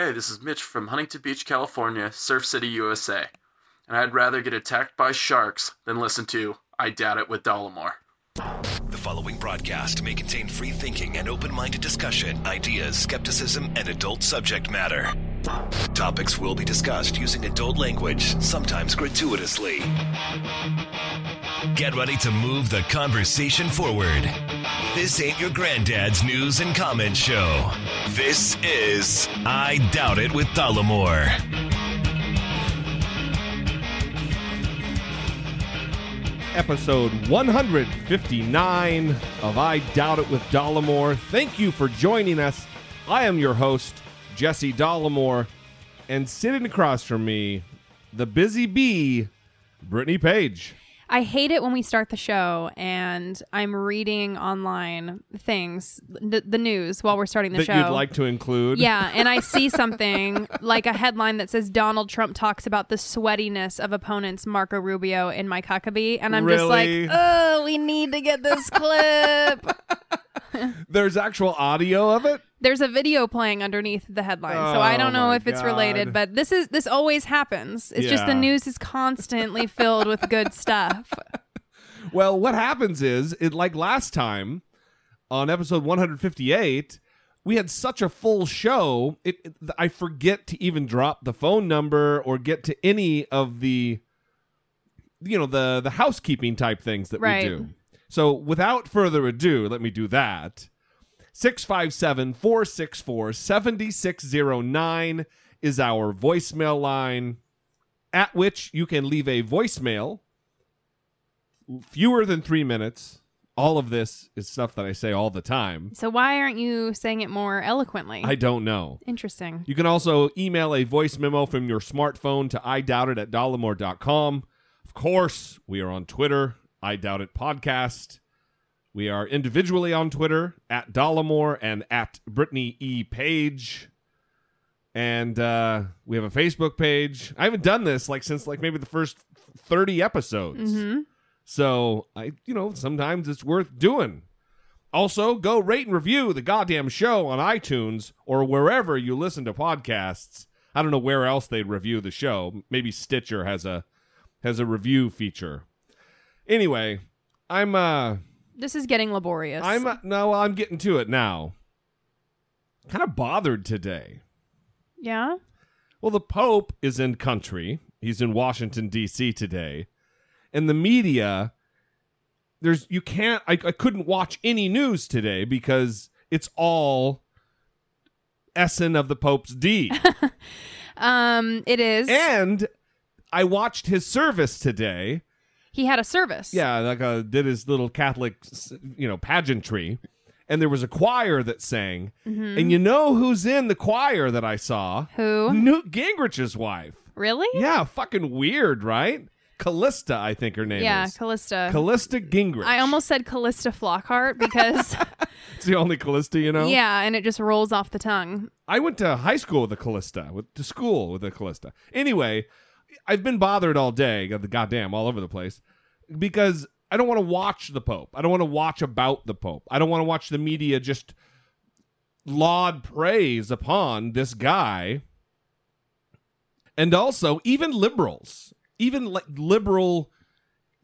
Hey, this is Mitch from Huntington Beach, California, Surf City, USA. And I'd rather get attacked by sharks than listen to I Doubt It with Dollemore. The following broadcast may contain free thinking and open minded discussion, ideas, skepticism, and adult subject matter. Topics will be discussed using adult language, sometimes gratuitously. Get ready to move the conversation forward. This ain't your granddad's news and comment show. This is I Doubt It with Dollemore. episode 159 of I Doubt It with Dollemore. Thank you for joining us. I am your host, Jesse Dollemore, and sitting across from me, the busy bee, Brittany Page. I hate it when we start the show and I'm reading online things, the, the news while we're starting the that show. you'd like to include. yeah, and I see something like a headline that says Donald Trump talks about the sweatiness of opponents Marco Rubio and Mike Huckabee, and I'm Really? just like, oh, we need to get this clip. There's actual audio of it. There's a video playing underneath the headline, so I Oh don't know if it's God. related, but this is this always happens. It's just the news is constantly filled with good stuff. Well, what happens is, it like last time on episode 158, we had such a full show. It, it- I forget to even drop the phone number or get to any of the, you know, the the housekeeping type things that Right. we do. So, without further ado, let me do that. 657 464 7609 is our voicemail line, at which you can leave a voicemail fewer than three minutes. All of this is stuff that I say all the time. So why aren't you saying it more eloquently? I don't know. Interesting. You can also email a voice memo from your smartphone to I doubt it at dollemore.com. Of course, we are on Twitter, I doubt it podcast. We are individually on Twitter at Dollemore and at Brittany E. Page. And uh, we have a Facebook page. I haven't done this like since like maybe the first 30 episodes. hmm So I, you know, sometimes it's worth doing. Also, go rate and review the goddamn show on iTunes or wherever you listen to podcasts. I don't know where else they'd review the show. Maybe Stitcher has a has a review feature. Anyway, I'm uh This is getting laborious. I'm uh, no, I'm getting to it now. Kind of bothered today. yeah. Well, the Pope is in country. He's in Washington D.C. today, and the media. There's you can't. I, I couldn't watch any news today because it's all Essen of the Pope's deed. Um, it is. and I watched his service today. He had a service. Yeah, like uh, did his little Catholic, you know, pageantry, and there was a choir that sang. Mm-hmm. And you know who's in the choir that I saw? Who? Newt Gingrich's wife. Really? Yeah, fucking weird, right? Callista, I think her name Yeah, is. Yeah, Callista. Callista Gingrich. I almost said Calista Flockhart because It's the only Callista, you know? yeah, and it just rolls off the tongue. I went to high school with a Callista, with to school with a Callista. Anyway, I've been bothered all day, the goddamn all over the place, because I don't want to watch the Pope. I don't want to watch about the Pope. I don't want to watch the media just laud praise upon this guy. And also, even liberals, even like liberal,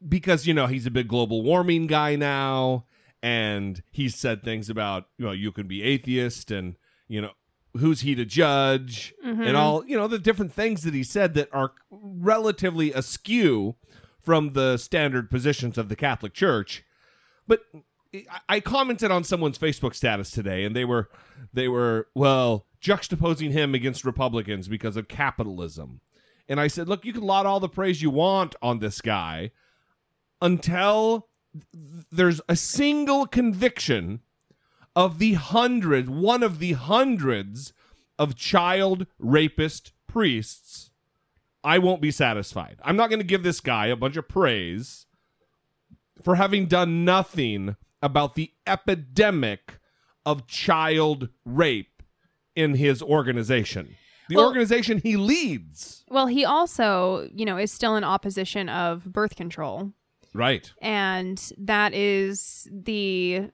because you know he's a big global warming guy now, and he's said things about you know you can be atheist and you know who's he to judge Mm-hmm. and all you know the different things that he said that are relatively askew from the standard positions of the Catholic Church. But I- I commented on someone's Facebook status today, and they were they were well juxtaposing him against Republicans because of capitalism. And I said, look, you can laud all the praise you want on this guy until there's a single conviction of the hundred, one of the hundreds of child rapist priests, I won't be satisfied. I'm not going to give this guy a bunch of praise for having done nothing about the epidemic of child rape in his organization. The Well- organization he leads. Well, he also, you know, is still in opposition of birth control. Right. and that is the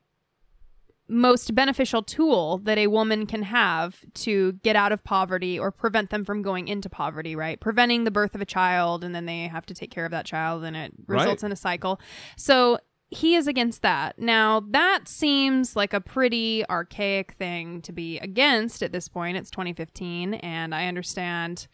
most beneficial tool that a woman can have to get out of poverty or prevent them from going into poverty, right? Preventing the birth of a child and then they have to take care of that child and it results Right. in a cycle. So he is against that. Now, that seems like a pretty archaic thing to be against at this point. It's 2015 and I understand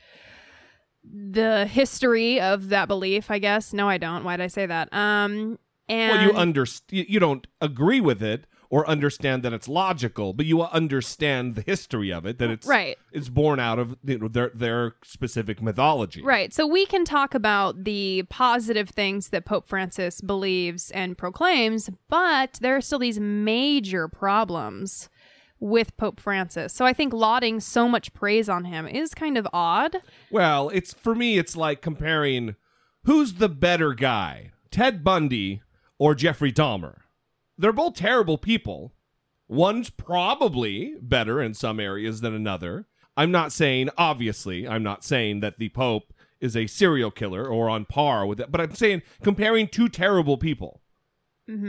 the history of that belief, I guess. No, I don't. Why did I say that? Um and well, you understand. You don't agree with it or understand that it's logical, but you understand the history of it. That it's Right. It's born out of you know, their their specific mythology. Right. So we can talk about the positive things that Pope Francis believes and proclaims, but there are still these major problems with Pope Francis. So I think lauding so much praise on him is kind of odd. Well, it's for me. It's like comparing who's the better guy, Ted Bundy or Jeffrey Dahmer. They're both terrible people. One's probably better in some areas than another. I'm not saying, obviously, I'm not saying that the Pope is a serial killer or on par with it, but I'm saying comparing two terrible people.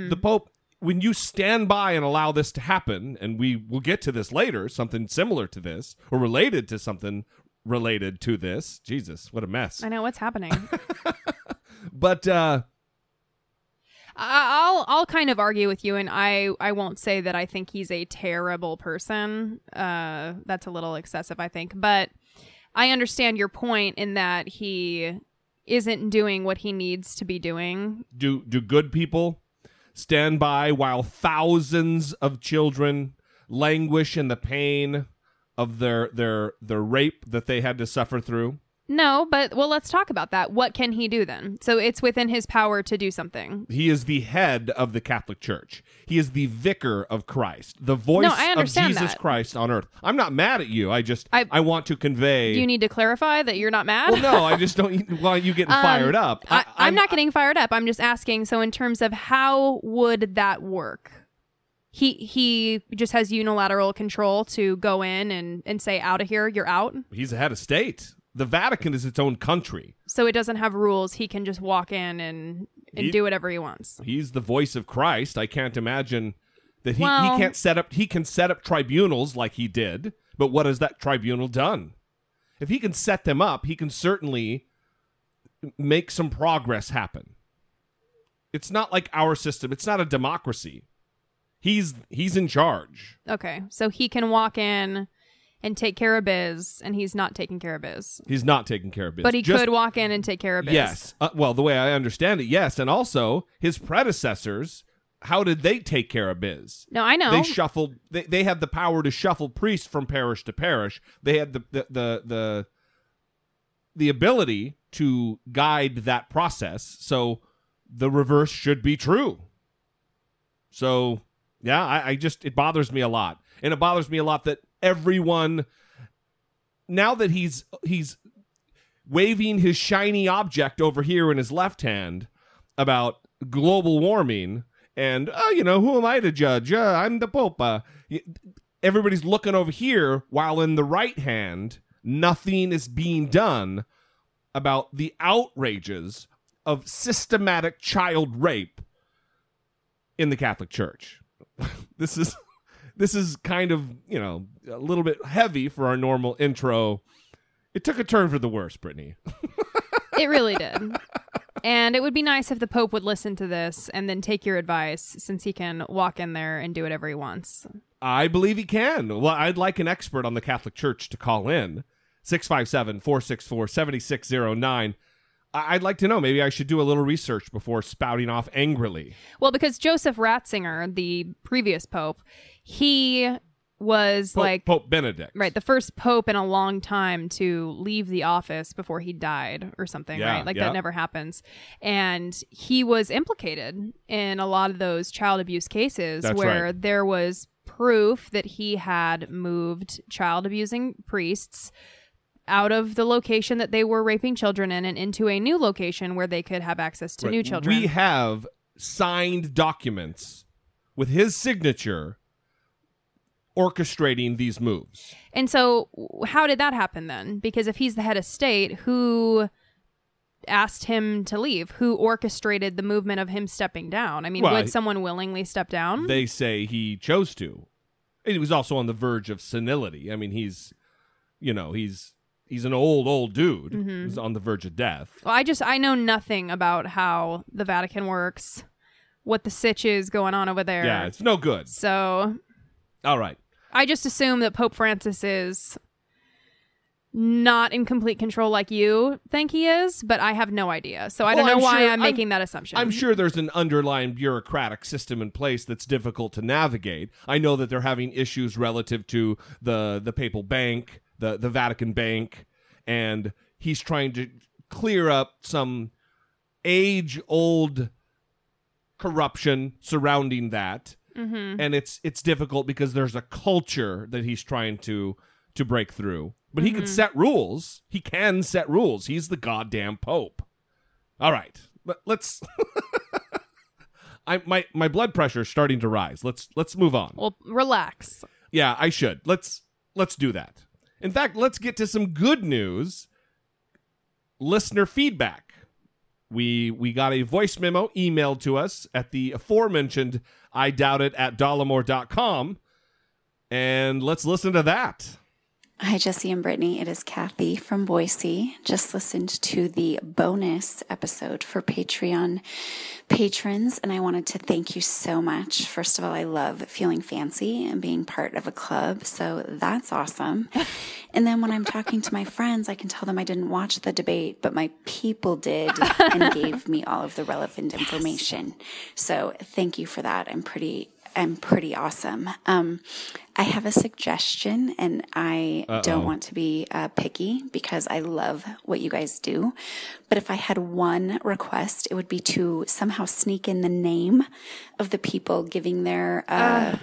The Pope, when you stand by and allow this to happen, and we will get to this later, something similar to this or related to something related to this. Jesus, what a mess. I know what's happening. But uh I'll I'll kind of argue with you, and I I won't say that I think he's a terrible person. Uh, that's a little excessive, I think, but I understand your point in that he isn't doing what he needs to be doing. do do good people stand by while thousands of children languish in the pain of their their their rape that they had to suffer through? No, but well, let's talk about that. What can he do then? So it's within his power to do something. He is the head of the Catholic Church. He is the vicar of Christ, the voice No, I of understand Jesus that. Christ on earth. I'm not mad at you. I just I, I- want to convey. Do you need to clarify that you're not mad? well, no, I just don't want you getting Um, fired up. I, I'm, I'm not getting fired up. I'm just asking. So, in terms of how would that work? He he just has unilateral control to go in and and say out of here, you're out. He's the head of state. The Vatican is its own country. So it doesn't have rules. He can just walk in and and He- do whatever he wants. he's the voice of Christ. I can't imagine that he, Well- he can't set up he can set up tribunals like he did, but what has that tribunal done? If he can set them up, he can certainly make some progress happen. It's not like our system. It's not a democracy. He's he's in charge. Okay, so he can walk in and take care of biz, and he's not taking care of biz. He's not taking care of biz. But he Just- could walk in and take care of biz. Yes. Uh, well, the way I understand it, yes, and also his predecessors. How did they take care of biz? No, I know. They shuffled. They, they had the power to shuffle priests from parish to parish. They had the the the the, the ability to guide that process. So the reverse should be true. So yeah, I, I just it bothers me a lot, and it bothers me a lot that everyone now that he's he's waving his shiny object over here in his left hand about global warming and uh, you know who am i to judge? Uh, i'm the pope. Uh, everybody's looking over here while in the right hand nothing is being done about the outrages of systematic child rape in the catholic church. This is this is kind of you know a little bit heavy for our normal intro it took a turn for the worse brittany It really did. And it would be nice if the Pope would listen to this and then take your advice since he can walk in there and do whatever he wants. I believe he can. Well, I'd like an expert on the Catholic Church to call in 657 464 7609. I'd like to know. Maybe I should do a little research before spouting off angrily. Well, because Joseph Ratzinger, the previous pope, he was Pope, like Pope Benedict. right the first pope in a long time to leave the office before he died or something Yeah, right like yeah. that never happens and he was implicated in a lot of those child abuse cases That's where right. there was proof that he had moved child abusing priests out of the location that they were raping children in and into a new location where they could have access to Right. new children We have signed documents with his signature orchestrating these moves. And so, how did that happen then? Because if he's the head of state, who asked him to leave? Who orchestrated the movement of him stepping down? I mean, Well, would someone willingly step down? They say he chose to. And he was also on the verge of senility. I mean, he's, you know, he's he's an old old dude. Mhm. He's on the verge of death. well, I just I know nothing about how the Vatican works, what the sitch is going on over there. Yeah, it's no good. so All right. I just assume that Pope Francis is not in complete control like you think he is, but I have no idea. So I don't know I'm why sure- I'm I'm- making that assumption. I'm sure there's an underlying bureaucratic system in place that's difficult to navigate. I know that they're having issues relative to the the papal bank, the the Vatican bank, and he's trying to clear up some age old corruption surrounding that. Mhm. And it's it's difficult because there's a culture that he's trying to to break through. But he can set rules. He can set rules. He's the goddamn pope. All right. Let, let's I my my blood pressure is starting to rise. Let's let's move on. Well, relax. Yeah, I should. Let's let's do that. In fact, let's get to some good news. Listener feedback. We we got a voice memo emailed to us at the aforementioned I doubt it at dollemore.com. And let's listen to that. Hi, Jesse and Brittany. It is Kathy from Boise. Just listened to the bonus episode for Patreon patrons, and I wanted to thank you so much. First of all, I love feeling fancy and being part of a club, so that's awesome. And then when I'm talking to my friends, I can tell them I didn't watch the debate, but my people did and gave me all of the relevant information. So thank you for that. I'm pretty I'm pretty awesome. Um, I have a suggestion, and I don't want to be uh, picky because I love what you guys do. But if I had one request, it would be to somehow sneak in the name of the people giving their. Uh,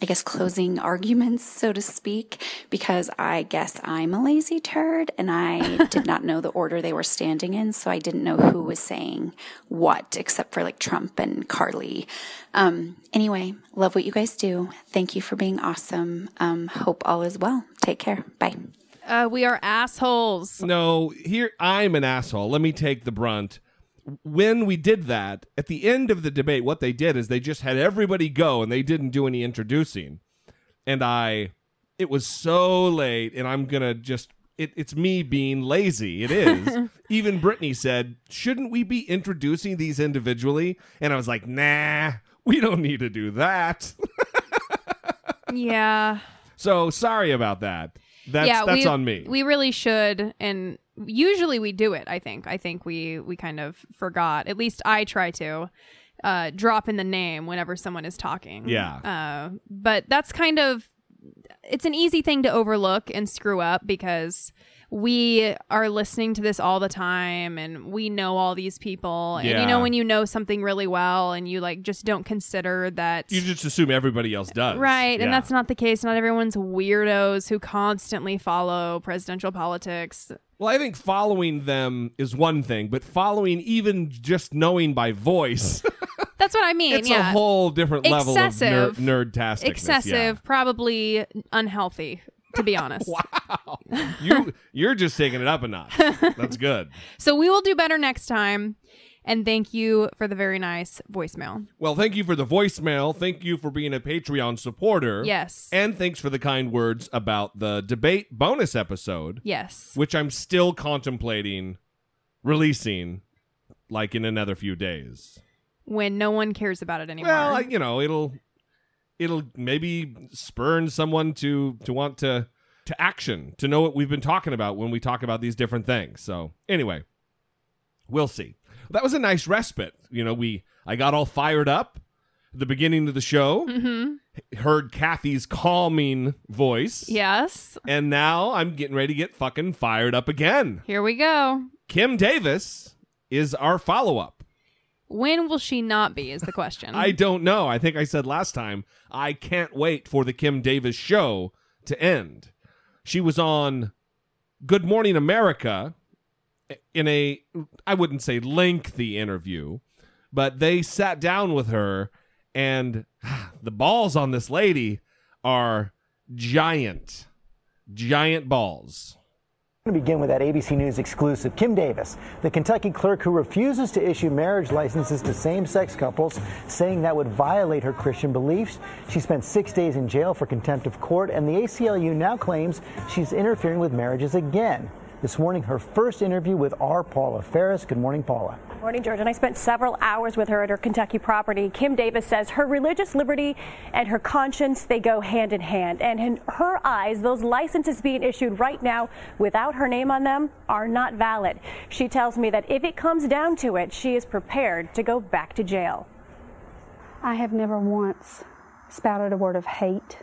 I guess closing arguments, so to speak, because I guess I'm a lazy turd and I did not know the order they were standing in, so I didn't know who was saying what, except for like Trump and Carly. Um, anyway, love what you guys do. Thank you for being awesome. Um, hope all is well. Take care. Bye. Uh, we are assholes. No, here I'm an asshole. Let me take the brunt. When we did that, at the end of the debate, what they did is they just had everybody go and they didn't do any introducing. And I, it was so late, and I'm going to just, it, it's me being lazy. It is. Even Brittany said, shouldn't we be introducing these individually? And I was like, nah, we don't need to do that. Yeah. so sorry about that. That's, yeah, that's we, on me. We really should, and usually we do it. I think. I think we we kind of forgot. At least I try to uh, drop in the name whenever someone is talking. Yeah. Uh, but that's kind of it's an easy thing to overlook and screw up because we are listening to this all the time and we know all these people and you know when you know something really well and you like just don't consider that you just assume everybody else does. Right, Yeah. and that's not the case. Not everyone's weirdos who constantly follow presidential politics. Well, I think following them is one thing, but following even just knowing by voice, That's what I mean. it's yeah, a whole different level Excessive. of ner- nerd-tasticness. excessive, probably unhealthy. To be honest, Wow. you you're just taking it up a notch. That's good. so we will do better next time. And thank you for the very nice voicemail. Well, thank you for the voicemail. Thank you for being a Patreon supporter. Yes, And thanks for the kind words about the debate bonus episode, yes. which I'm still contemplating releasing like in another few days. When no one cares about it anymore. Well, you know, it'll it'll maybe spurn someone to to want to to action to know what we've been talking about when we talk about these different things. So anyway, we'll see. That was a nice respite. You know, we I got all fired up at the beginning of the show. Mm-hmm. Heard Kathy's calming voice. Yes. And now I'm getting ready to get fucking fired up again. Here we go. Kim Davis is our follow up. When will she not be? Is the question. I don't know. I think I said last time, I can't wait for the Kim Davis show to end. She was on Good Morning America in a, I wouldn't say lengthy interview, but they sat down with her, and the balls on this lady are giant, giant balls. To begin with that ABC News exclusive. Kim Davis, the Kentucky clerk who refuses to issue marriage licenses to same sex couples, saying that would violate her Christian beliefs. She spent six days in jail for contempt of court, and the ACLU now claims she's interfering with marriages again. This morning, her first interview with our Paula Faris. Good morning, Paula. Morning, George. And I spent several hours with her at her Kentucky property. Kim Davis says her religious liberty and her conscience, they go hand in hand. And in her eyes, those licenses being issued right now without her name on them are not valid. She tells me that if it comes down to it, she is prepared to go back to jail. I have never once spouted a word of hate.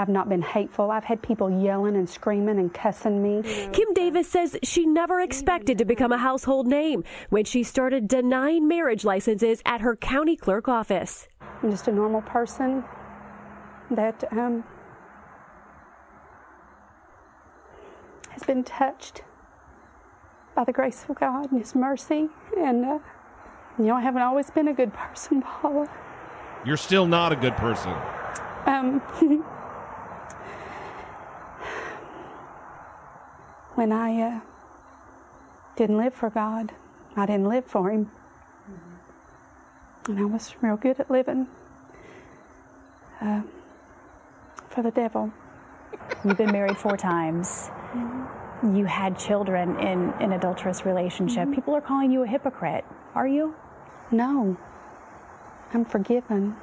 I've not been hateful. I've had people yelling and screaming and cussing me. Kim Davis says she never expected to become a household name when she started denying marriage licenses at her county clerk office. I'm just a normal person that um, has been touched by the grace of God and His mercy. And, uh, you know, I haven't always been a good person, Paula. You're still not a good person. Um, when I uh, didn't live for God, I didn't live for Him. And I was real good at living uh, for the devil. You've been married four times. You had children in an adulterous relationship. People are calling you a hypocrite. Are you? No, I'm forgiven,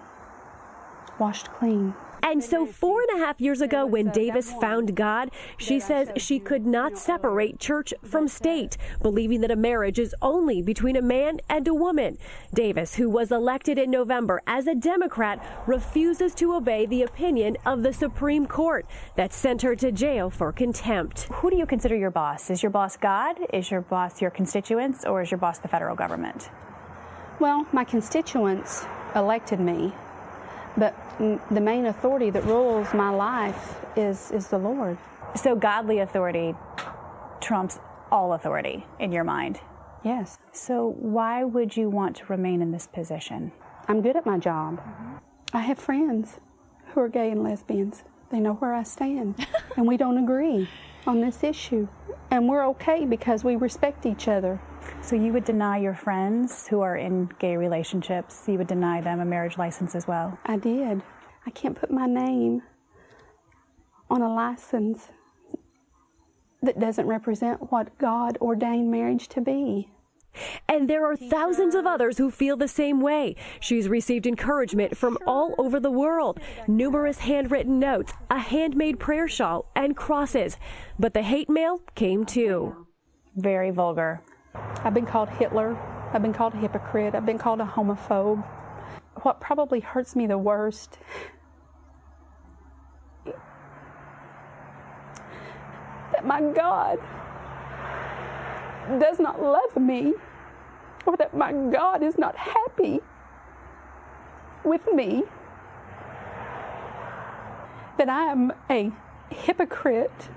washed clean. And so, four and a half years ago, when Davis found God, she says she could not separate church from state, believing that a marriage is only between a man and a woman. Davis, who was elected in November as a Democrat, refuses to obey the opinion of the Supreme Court that sent her to jail for contempt. Who do you consider your boss? Is your boss God? Is your boss your constituents? Or is your boss the federal government? Well, my constituents elected me, but the main authority that rules my life is, is the Lord. So, godly authority trumps all authority in your mind. Yes. So, why would you want to remain in this position? I'm good at my job. I have friends who are gay and lesbians. They know where I stand, and we don't agree on this issue. And we're okay because we respect each other. So, you would deny your friends who are in gay relationships, you would deny them a marriage license as well? I did. I can't put my name on a license that doesn't represent what God ordained marriage to be. And there are thousands of others who feel the same way. She's received encouragement from all over the world, numerous handwritten notes, a handmade prayer shawl, and crosses. But the hate mail came too. Very vulgar. I've been called Hitler. I've been called a hypocrite. I've been called a homophobe. What probably hurts me the worst that my God does not love me or that my God is not happy with me. That I am a hypocrite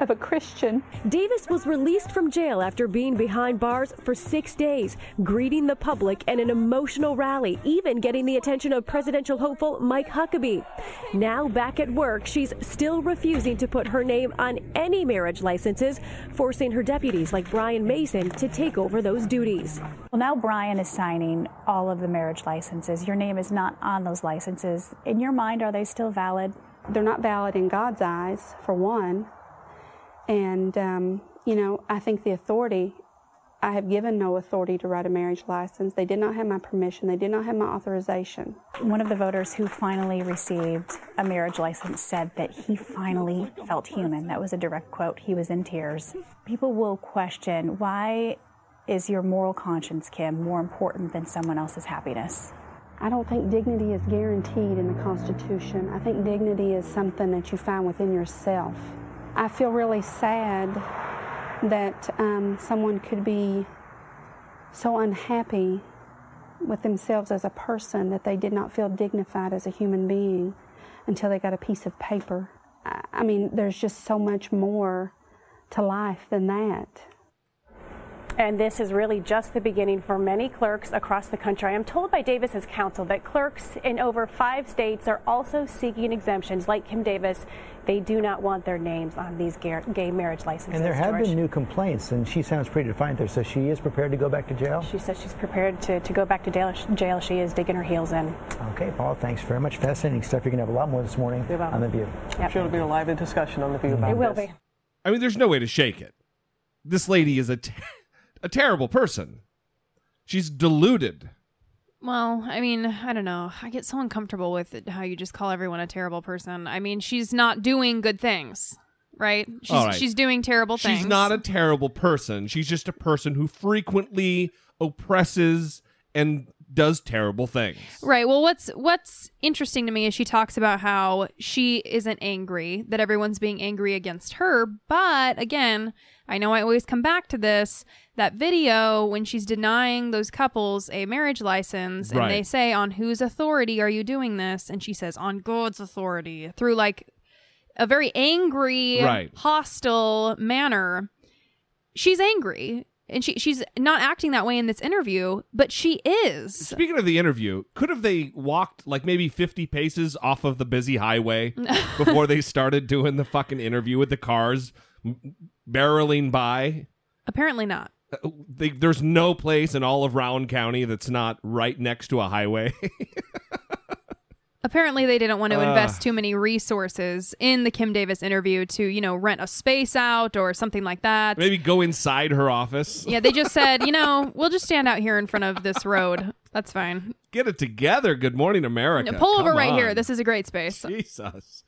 of a Christian. Davis was released from jail after being behind bars for six days, greeting the public at an emotional rally, even getting the attention of presidential hopeful Mike Huckabee. Now back at work, she's still refusing to put her name on any marriage licenses, forcing her deputies like Brian Mason to take over those duties. Well, now Brian is signing all of the marriage licenses. Your name is not on those licenses. In your mind, are they still valid? They're not valid in God's eyes, for one. And, um, you know, I think the authority I have given no authority to write a marriage license. They did not have my permission. They did not have my authorization. One of the voters who finally received a marriage license said that he finally felt human. That was a direct quote. He was in tears. People will question why is your moral conscience, Kim, more important than someone else's happiness? I don't think dignity is guaranteed in the Constitution. I think dignity is something that you find within yourself. I feel really sad that um, someone could be so unhappy with themselves as a person that they did not feel dignified as a human being until they got a piece of paper. I, I mean, there's just so much more to life than that. And this is really just the beginning for many clerks across the country. I am told by Davis's counsel that clerks in over five states are also seeking exemptions, like Kim Davis. They do not want their names on these gay marriage licenses. And there have George. been new complaints, and she sounds pretty defiant there. So she is prepared to go back to jail? She says she's prepared to, to go back to jail. jail. She is digging her heels in. Okay, Paul, thanks very much. Fascinating stuff. You're going to have a lot more this morning on The View. Yep. I'm sure it'll be a lively discussion on The View mm-hmm. about It will this. be. I mean, there's no way to shake it. This lady is a, t- a terrible person. She's deluded. Well, I mean, I don't know. I get so uncomfortable with it, how you just call everyone a terrible person. I mean, she's not doing good things, right? She's, right. she's doing terrible things. She's not a terrible person. She's just a person who frequently oppresses and does terrible things. Right. Well, what's what's interesting to me is she talks about how she isn't angry, that everyone's being angry against her, but again, I know I always come back to this, that video when she's denying those couples a marriage license and Right. they say on whose authority are you doing this and she says on God's authority through like a very angry, Right. hostile manner. She's angry. And she she's not acting that way in this interview, but she is. Speaking of the interview, could have they walked like maybe 50 paces off of the busy highway before they started doing the fucking interview with the cars barreling by? Apparently not. Uh, They, there's no place in all of Rowan County that's not right next to a highway. Apparently, they didn't want to Ugh. invest too many resources in the Kim Davis interview to, you know, rent a space out or something like that. Maybe go inside her office. Yeah, they just said, you know, we'll just stand out here in front of this road. That's fine. Get it together. Good morning, America. Pull over Come right here. This is a great space. Jesus.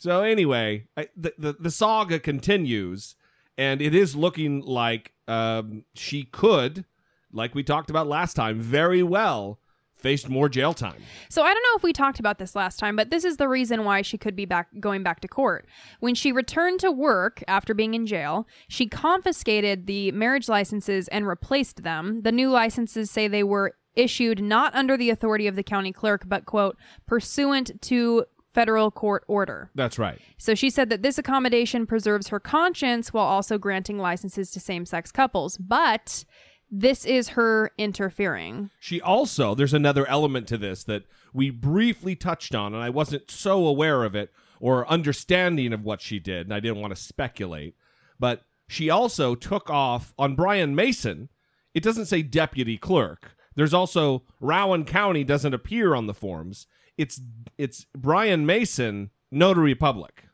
So anyway, I, the, the the saga continues, and it is looking like um, she could, like we talked about last time, very well face more jail time. So I don't know if we talked about this last time, but this is the reason why she could be back going back to court. When she returned to work after being in jail, she confiscated the marriage licenses and replaced them. The new licenses say they were issued not under the authority of the county clerk, but quote, pursuant to federal court order. That's right. So she said that this accommodation preserves her conscience while also granting licenses to same sex couples. But this is her interfering. She also, there's another element to this that we briefly touched on, and I wasn't so aware of it or understanding of what she did, and I didn't want to speculate. But she also took off on Brian Mason. It doesn't say deputy clerk. There's also Rowan County doesn't appear on the forms. It's it's Brian Mason, notary public.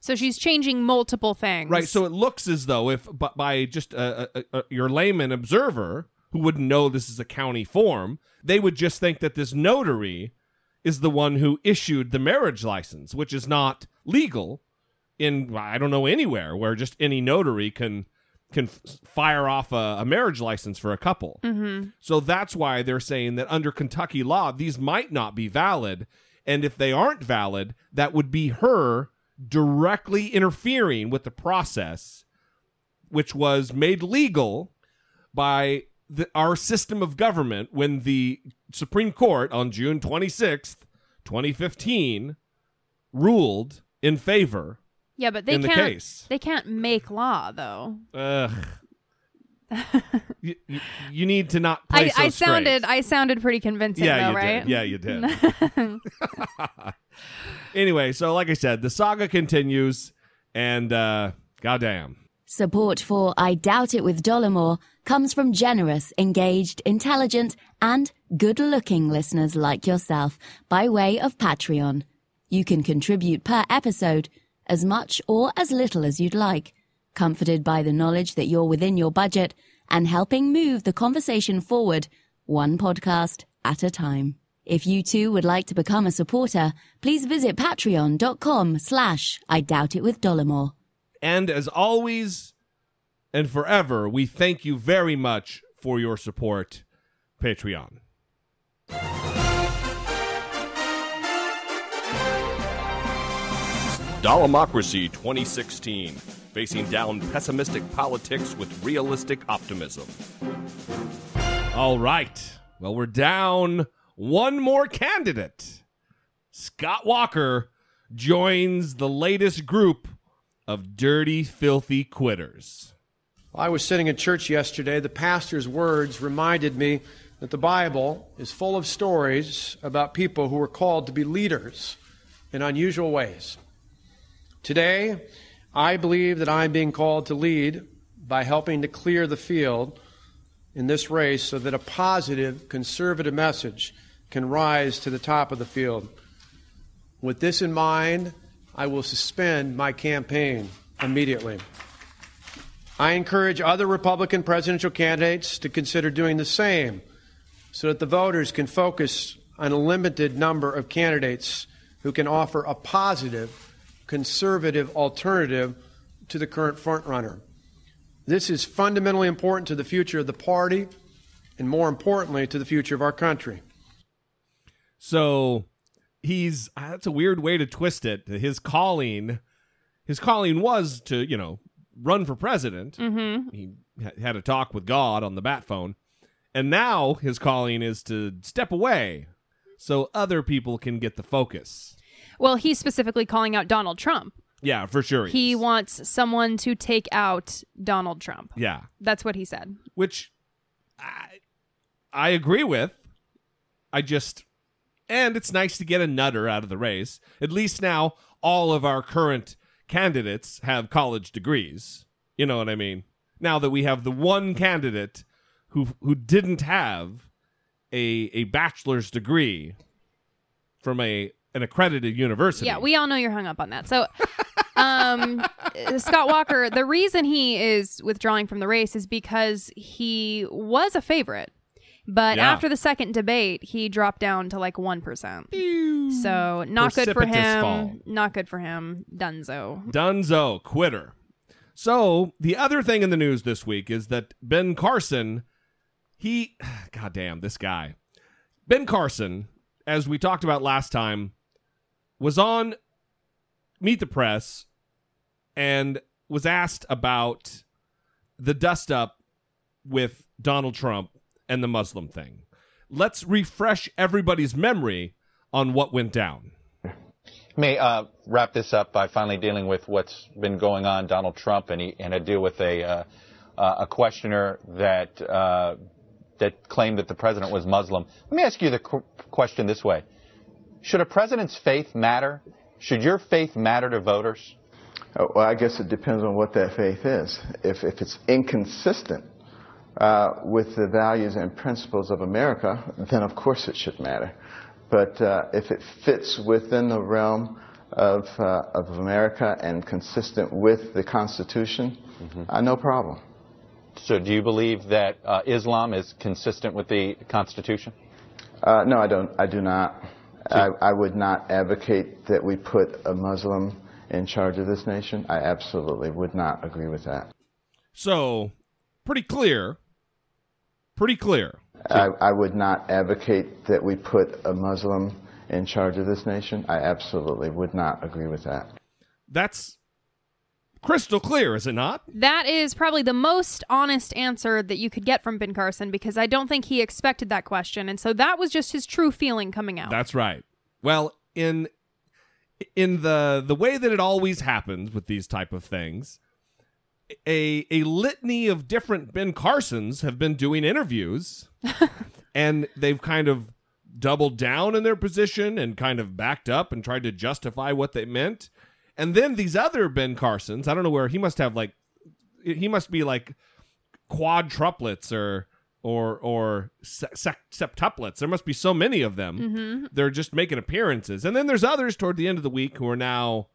So she's changing multiple things. Right. So it looks as though if by just a, a, a, your layman observer who wouldn't know this is a county form, they would just think that this notary is the one who issued the marriage license, which is not legal in I don't know anywhere where just any notary can can f- fire off a, a marriage license for a couple. Mm-hmm. So that's why they're saying that under Kentucky law, these might not be valid. And if they aren't valid, that would be her directly interfering with the process, which was made legal by the, our system of government when the Supreme Court on June 26th, 2015, ruled in favor. Yeah, but they in can't. case. They can't make law though. Ugh. you, you, you need to not play I, so I sounded. I sounded pretty convincing yeah, though, you right? did. Yeah, you did. anyway, so like I said, the saga continues, and uh, goddamn, Support for I Doubt It with Dollemore comes from generous, engaged, intelligent, and good looking listeners like yourself by way of Patreon. You can contribute per episode as much or as little as you'd like. comforted by the knowledge that you're within your budget and helping move the conversation forward one podcast at a time. If you too would like to become a supporter, please visit patreon.com slash I doubt it with Dollemore. And as always and forever, we thank you very much for your support, Patreon. Dollemocracy 2016, facing down pessimistic politics with realistic optimism. All right. Well, we're down one more candidate. Scott Walker joins the latest group of dirty, filthy quitters. I was sitting in church yesterday. The pastor's words reminded me that the Bible is full of stories about people who were called to be leaders in unusual ways. Today, I believe that I'm being called to lead by helping to clear the field in this race so that a positive, conservative message can rise to the top of the field. With this in mind, I will suspend my campaign immediately. I encourage other Republican presidential candidates to consider doing the same so that the voters can focus on a limited number of candidates who can offer a positive, conservative alternative to the current frontrunner. This is fundamentally important to the future of the party and, more importantly, to the future of our country. So he's that's a weird way to twist it. His calling, his calling was to you know run for president. Mm-hmm. He had a talk with God on the bat phone, and now his calling is to step away so other people can get the focus. Well, he's specifically calling out Donald Trump. Yeah, for sure. he He is. wants someone to take out Donald Trump. yeah, That's what he said. which I I agree with. I just and it's nice to get a nutter out of the race. At least now all of our current candidates have college degrees. You know what I mean? Now that we have the one candidate who who didn't have a a bachelor's degree from a an accredited university. Yeah, we all know you're hung up on that. So, um, Scott Walker, the reason he is withdrawing from the race is because he was a favorite, but Yeah. after the second debate, he dropped down to like one percent. So not good for him. fall. Not good for him. Dunzo. Dunzo, quitter. So the other thing in the news this week is that Ben Carson, he, goddamn, this guy, Ben Carson, as we talked about last time, was on Meet the Press and was asked about the dust up with Donald Trump and the Muslim thing. Let's refresh everybody's memory on what went down. may uh, wrap this up by finally dealing with what's been going on, Donald Trump, and, he, and I deal with a uh, uh, a questioner that uh, that claimed that the president was Muslim. Let me ask you the qu- question this way: Should a president's faith matter? Should your faith matter to voters? Uh, Well, I guess it depends on what that faith is. If, if it's inconsistent uh, with the values and principles of America, then of course it should matter. But uh, if it fits within the realm of, uh, of America and consistent with the Constitution, uh, no problem. So, do you believe that uh, Islam is consistent with the Constitution? Uh, no, I don't. I do not. I, I would not advocate that we put a Muslim in charge of this nation. I absolutely would not agree with that. So, pretty clear. Pretty clear. I, I would not advocate that we put a Muslim in charge of this nation. I absolutely would not agree with that. That's crystal clear, is it not? That is probably the most honest answer that you could get from Ben Carson because I don't think he expected that question, and so that was just his true feeling coming out. That's right. Well, in in the the way that it always happens with these type of things, a a litany of different Ben Carsons have been doing interviews and they've kind of doubled down in their position and kind of backed up and tried to justify what they meant. And then these other Ben Carsons, I don't know where he must have like he must be like quadruplets or or or se- septuplets. There must be so many of them. Mhm. They're just making appearances, and then there's others toward the end of the week who are now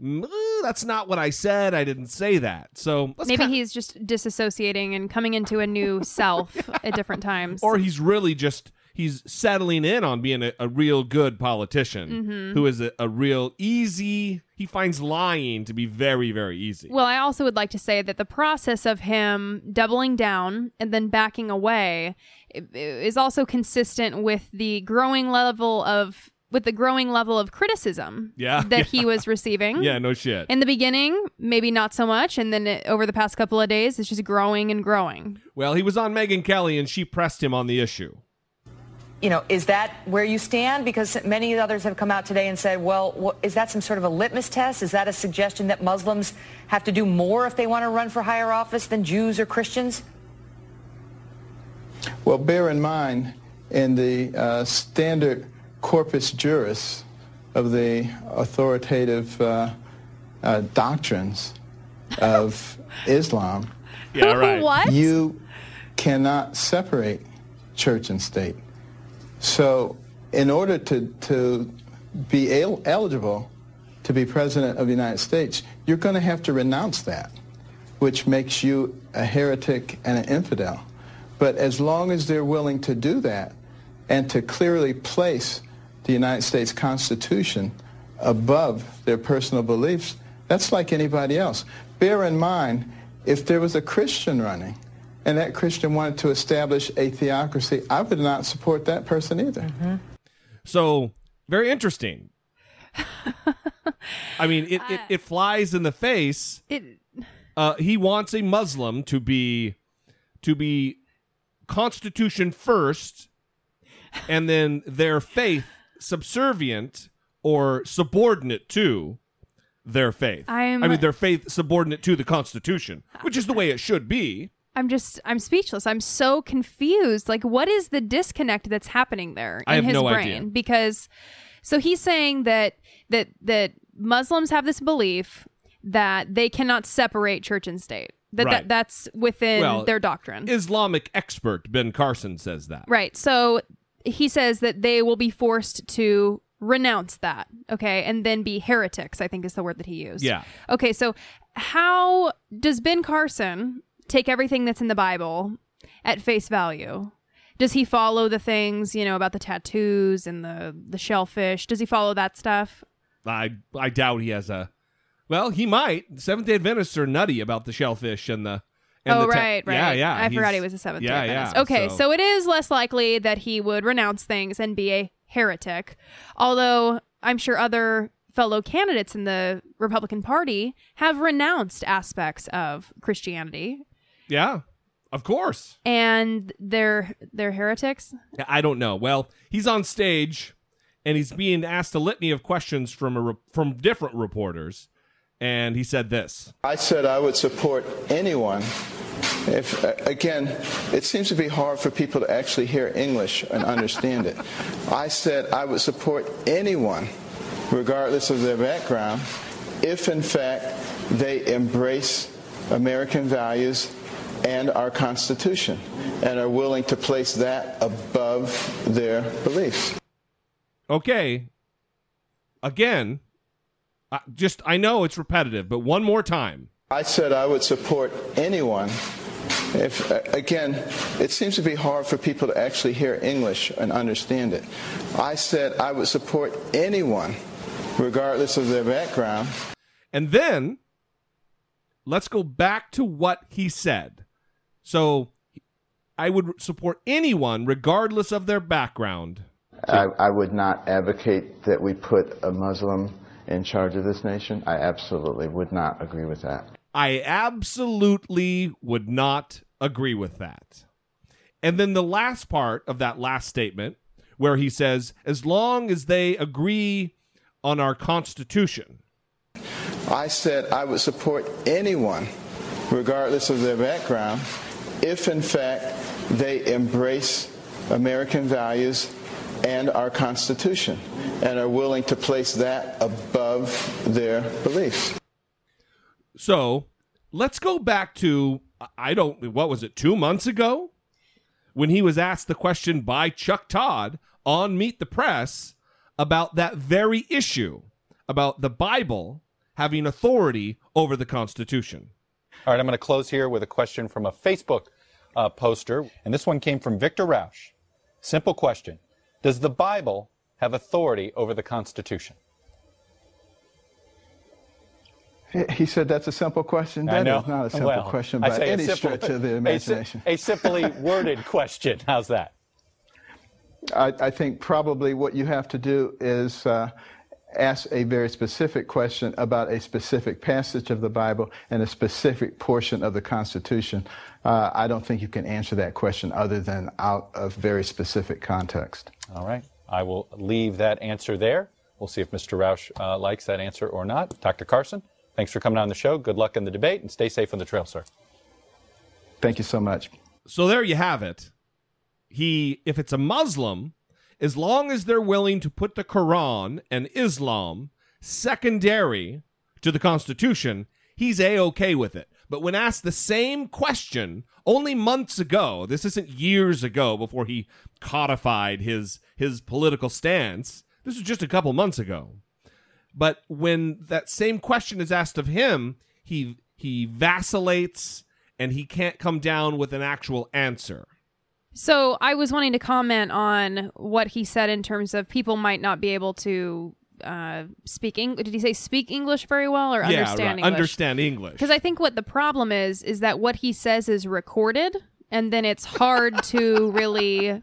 mm, that's not what I said. I didn't say that. So Maybe ki- he's just disassociating and coming into a new self at different times. or he's really just he's settling in on being a, a real good politician Mhm. who is a, a real easy. He finds lying to be very very easy. Well, I also would like to say that the process of him doubling down and then backing away is also consistent with the growing level of with the growing level of criticism Yeah, that yeah. he was receiving. Yeah, no shit. In the beginning, maybe not so much, and then it, over the past couple of days, it's just growing and growing. Well, he was on Megyn Kelly and she pressed him on the issue. You know, is that where you stand? Because many others have come out today and said, well, is that some sort of a litmus test? Is that a suggestion that Muslims have to do more if they want to run for higher office than Jews or Christians? Well, bear in mind, in the uh, standard corpus juris of the authoritative uh, uh, doctrines of Islam, Yeah, right. What? you cannot separate church and state. So, in order to, to be el- eligible to be president of the United States, you're going to have to renounce that, which makes you a heretic and an infidel. But as long as they're willing to do that and to clearly place the United States Constitution above their personal beliefs, that's like anybody else. Bear in mind, if there was a Christian running and that Christian wanted to establish a theocracy, I would not support that person either. So very interesting. I mean, it, it, it flies in the face. It uh, he wants a Muslim to be to be Constitution first, and then their faith subservient or subordinate to their faith. I'm- I mean, their faith subordinate to the Constitution, which is the way it should be. I'm just I'm speechless. I'm so confused. Like what is the disconnect that's happening there in I have his no brain? idea. Because so he's saying that that that Muslims have this belief that they cannot separate church and state. That, Right. that that's within Well, their doctrine. Islamic expert Ben Carson says that. Right. So he says that they will be forced to renounce that, okay, and then be heretics, I think is the word that he used. Yeah. Okay, so how does Ben Carson take everything that's in the Bible at face value? Does he follow the things, you know, about the tattoos and the the shellfish? Does he follow that stuff? I I doubt he has a. Well, he might. Seventh Day Adventists are nutty about the shellfish and the. And oh, the right, right. Yeah, yeah. I forgot he was a seventh yeah, day Adventist. Yeah, Okay, so. it is less likely that he would renounce things and be a heretic. Although I'm sure other fellow candidates in the Republican Party have renounced aspects of Christianity yeah, of course. and they're they're heretics. I don't know. Well, he's on stage and he's being asked a litany of questions from a re- from different reporters, and he said this. I said I would support anyone. If uh, again, it seems to be hard for people to actually hear English and understand it. I said I would support anyone, regardless of their background, if in fact they embrace American values and our Constitution and are willing to place that above their beliefs. Okay. Again, I, just I know it's repetitive, but one more time. I said I would support anyone. If again, it seems to be hard for people to actually hear English and understand it. I said I would support anyone, regardless of their background. And then let's go back to what he said. So I would support anyone regardless of their background. I, I would not advocate that we put a Muslim in charge of this nation. I absolutely would not agree with that. I absolutely would not agree with that. And then the last part of that last statement, where he says, as long as they agree on our Constitution. I said I would support anyone, regardless of their background, if in fact they embrace American values and our Constitution and are willing to place that above their beliefs. So let's go back to, I don't, what was it, two months ago? When he was asked the question by Chuck Todd on Meet the Press about that very issue, about the Bible having authority over the Constitution. All right, I'm going to close here with a question from a Facebook uh, poster, and this one came from Victor Rausch. Simple question Does the Bible have authority over the Constitution? He- said that's a simple question. I know. is not a simple Well, question by a any simple- stretch of the a imagination. A, simply worded question. How's that? I, I think probably what you have to do is uh, ask a very specific question about a specific passage of the Bible and a specific portion of the Constitution. Uh, I don't think you can answer that question other than out of very specific context. All right. I will leave that answer there. We'll see if Mr. Rausch uh, likes that answer or not. Dr. Carson, thanks for coming on the show. Good luck in the debate and stay safe on the trail, sir. Thank you so much. So there you have it. He, if it's a Muslim, as long as they're willing to put the Quran and Islam secondary to the Constitution, he's a okay with it. But when asked the same question only months ago, this isn't years ago before he codified his his political stance. This was just a couple months ago. But when that same question is asked of him, he he vacillates and he can't come down with an actual answer. So I was wanting to comment on what he said in terms of people might not be able to uh, speak English. Did he say speak English very well or yeah, understand right. English? Understand English. Because I think what the problem is is that what he says is recorded, and then it's hard to really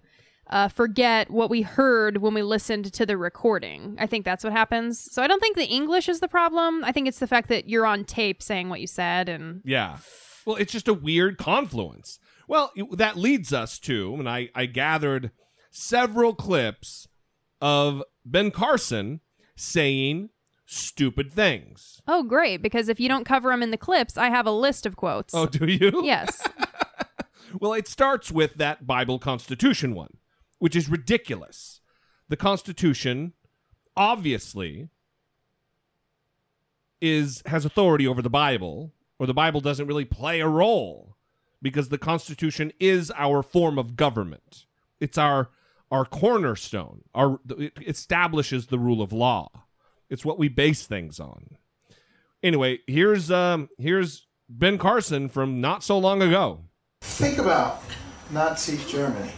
uh, forget what we heard when we listened to the recording. I think that's what happens. So I don't think the English is the problem. I think it's the fact that you're on tape saying what you said, and Yeah. Well, it's just a weird confluence. Well, that leads us to, and I, I gathered several clips of Ben Carson saying stupid things. oh, great! Because if you don't cover them in the clips, I have a list of quotes. Oh, do you? yes. Well, it starts with that Bible Constitution one, which is ridiculous. The Constitution, obviously, is has authority over the Bible, or the Bible doesn't really play a role because the Constitution is our form of government. It's our our cornerstone. Our it establishes the rule of law. It's what we base things on. Anyway, here's um here's Ben Carson from not so long ago. Think about Nazi Germany.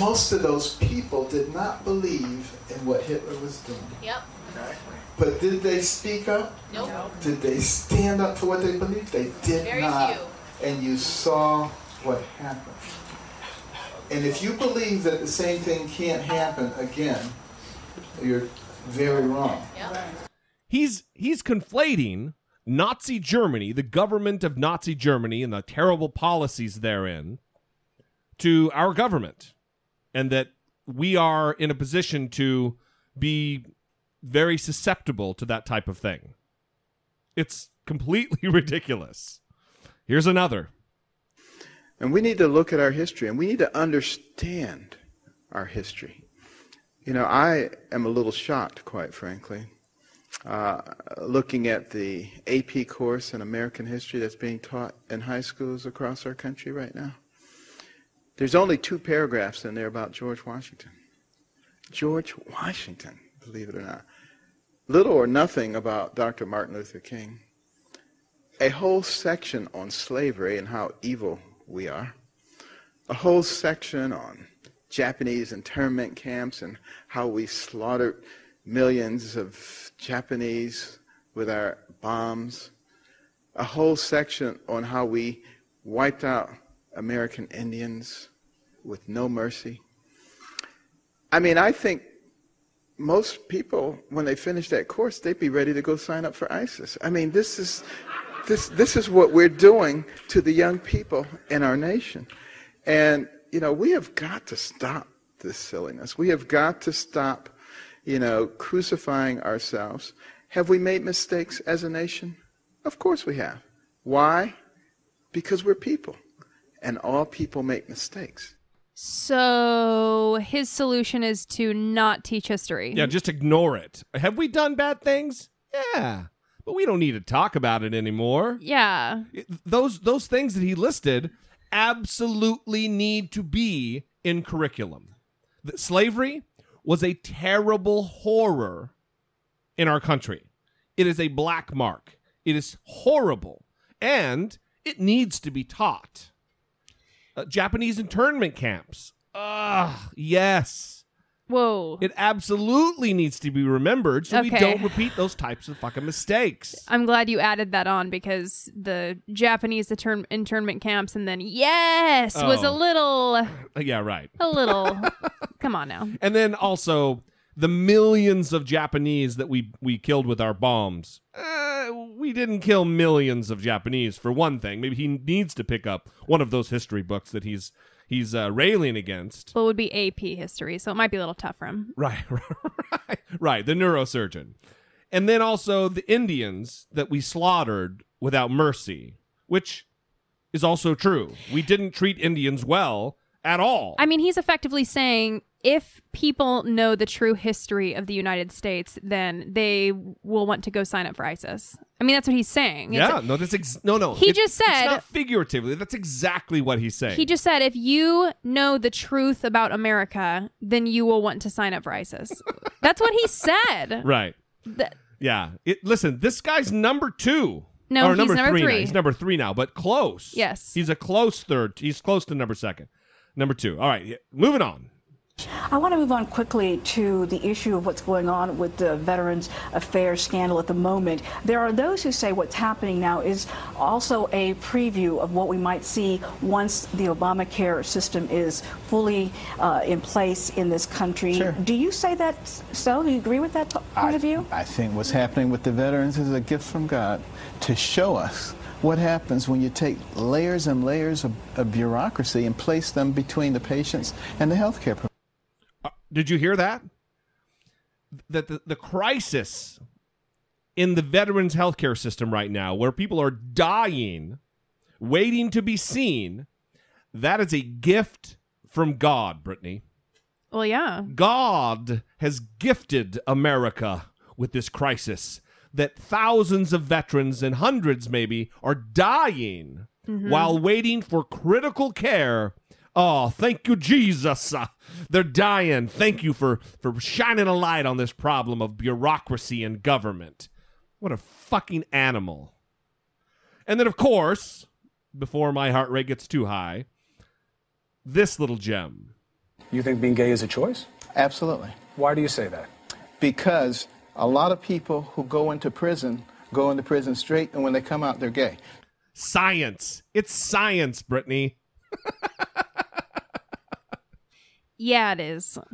Most of those people did not believe in what Hitler was doing. Yep. But did they speak up? Nope. Did they stand up for what they believed? They did Very not. few. And you saw what happened. And if you believe that the same thing can't happen again, you're very wrong. He's he's conflating Nazi Germany, the government of Nazi Germany and the terrible policies therein to our government and that we are in a position to be very susceptible to that type of thing. It's completely ridiculous. Here's another. And we need to look at our history and we need to understand our history. You know, I am a little shocked, quite frankly, uh, looking at the AP course in American history that's being taught in high schools across our country right now. There's only two paragraphs in there about George Washington. George Washington, believe it or not. Little or nothing about Dr. Martin Luther King. A whole section on slavery and how evil we are. A whole section on Japanese internment camps and how we slaughtered millions of Japanese with our bombs. A whole section on how we wiped out American Indians with no mercy. I mean, I think most people, when they finish that course, they'd be ready to go sign up for ISIS. I mean, this is this this is what we're doing to the young people in our nation, and you know we have got to stop this silliness. We have got to stop, you know, crucifying ourselves. Have we made mistakes as a nation? Of course we have. Why? Because we're people, and all people make mistakes. So his solution is to not teach history. Yeah, just ignore it. Have we done bad things? Yeah. But we don't need to talk about it anymore. Yeah. Those those things that he listed absolutely need to be in curriculum. The, slavery was a terrible horror in our country. It is a black mark. It is horrible. And it needs to be taught. Uh, Japanese internment camps. Ah, yes. Whoa. It absolutely needs to be remembered so we don't repeat those types of fucking mistakes. I'm glad you added that on because the Japanese intern- internment camps and then yes was a Oh. little Uh, Yeah, right. a little come on now. And then also the millions of Japanese that we we killed with our bombs. Uh, we didn't kill millions of Japanese for one thing. Maybe he needs to pick up one of those history books that he's he's uh, railing against. Well, it would be AP history, so it might be a little tough for him. Right, right, right. The neurosurgeon, and then also the Indians that we slaughtered without mercy, which is also true. We didn't treat Indians well at all. I mean, he's effectively saying if people know the true history of the United States, then they will want to go sign up for ISIS. I mean, that's what he's saying. It's- yeah, no, that's ex- no, no. He It- just it's said- not figuratively. That's exactly what he's saying. He just said, if you know the truth about America, then you will want to sign up for ISIS. That's what he said. right. Th- Yeah. It, listen, this guy's number two. No, or he's number, number three. three. He's number three now, but close. Yes. He's a close third. He's close to number second. Number two. All right. Moving on. I want to move on quickly to the issue of what's going on with the Veterans Affairs scandal at the moment. There are those who say what's happening now is also a preview of what we might see once the Obamacare system is fully uh, in place in this country. Sure. Do you say that so? Do you agree with that p- point of view? I think what's happening with the veterans is a gift from God to show us what happens when you take layers and layers of, of bureaucracy and place them between the patients and the healthcare providers. Uh, did you hear that? That the, the crisis in the veterans healthcare system right now, where people are dying, waiting to be seen, that is a gift from God, Brittany. Well, yeah. God has gifted America with this crisis that thousands of veterans and hundreds maybe are dying Mhm. while waiting for critical care. Oh, thank you, Jesus. Uh, they're dying. Thank you for, for shining a light on this problem of bureaucracy and government. What a fucking animal. And then, of course, before my heart rate gets too high, this little gem. You think being gay is a choice? Absolutely. Why do you say that? Because a lot of people who go into prison go into prison straight, and when they come out, they're gay. Science. It's science, Brittany. Yeah, it is.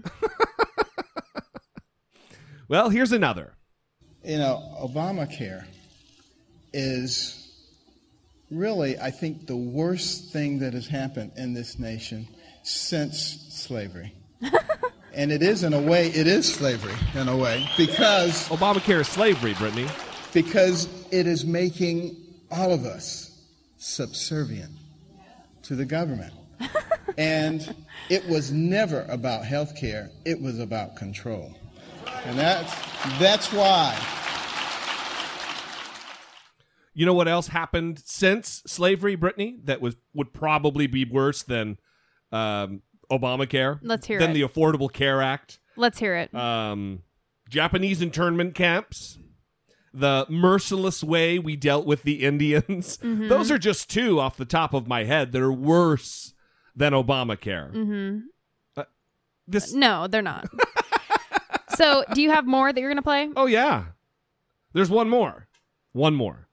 Well, here's another. You know, Obamacare is really, I think, the worst thing that has happened in this nation since slavery. and it is, in a way, it is slavery, in a way, because. Obamacare is slavery, Brittany. Because it is making all of us subservient to the government. and it was never about health care, it was about control. And that's, that's why. You know what else happened since slavery, Brittany? That was would probably be worse than um, Obamacare. Let's hear than it. Then the Affordable Care Act. Let's hear it. Um, Japanese internment camps. The merciless way we dealt with the Indians. Mhm. Those are just two off the top of my head that are worse than Obamacare. Mm-hmm. Uh, this No, they're not. so, do you have more that you're going to play? Oh yeah. There's one more. One more.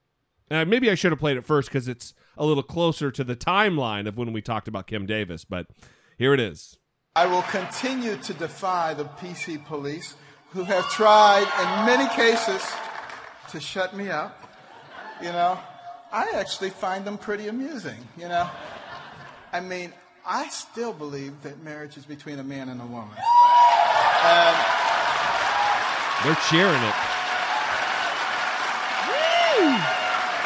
Uh, maybe I should have played it first because it's a little closer to the timeline of when we talked about Kim Davis, but here it is. I will continue to defy the PC police who have tried in many cases to shut me up. You know, I actually find them pretty amusing, you know. I mean, I still believe that marriage is between a man and a woman. And They're cheering it.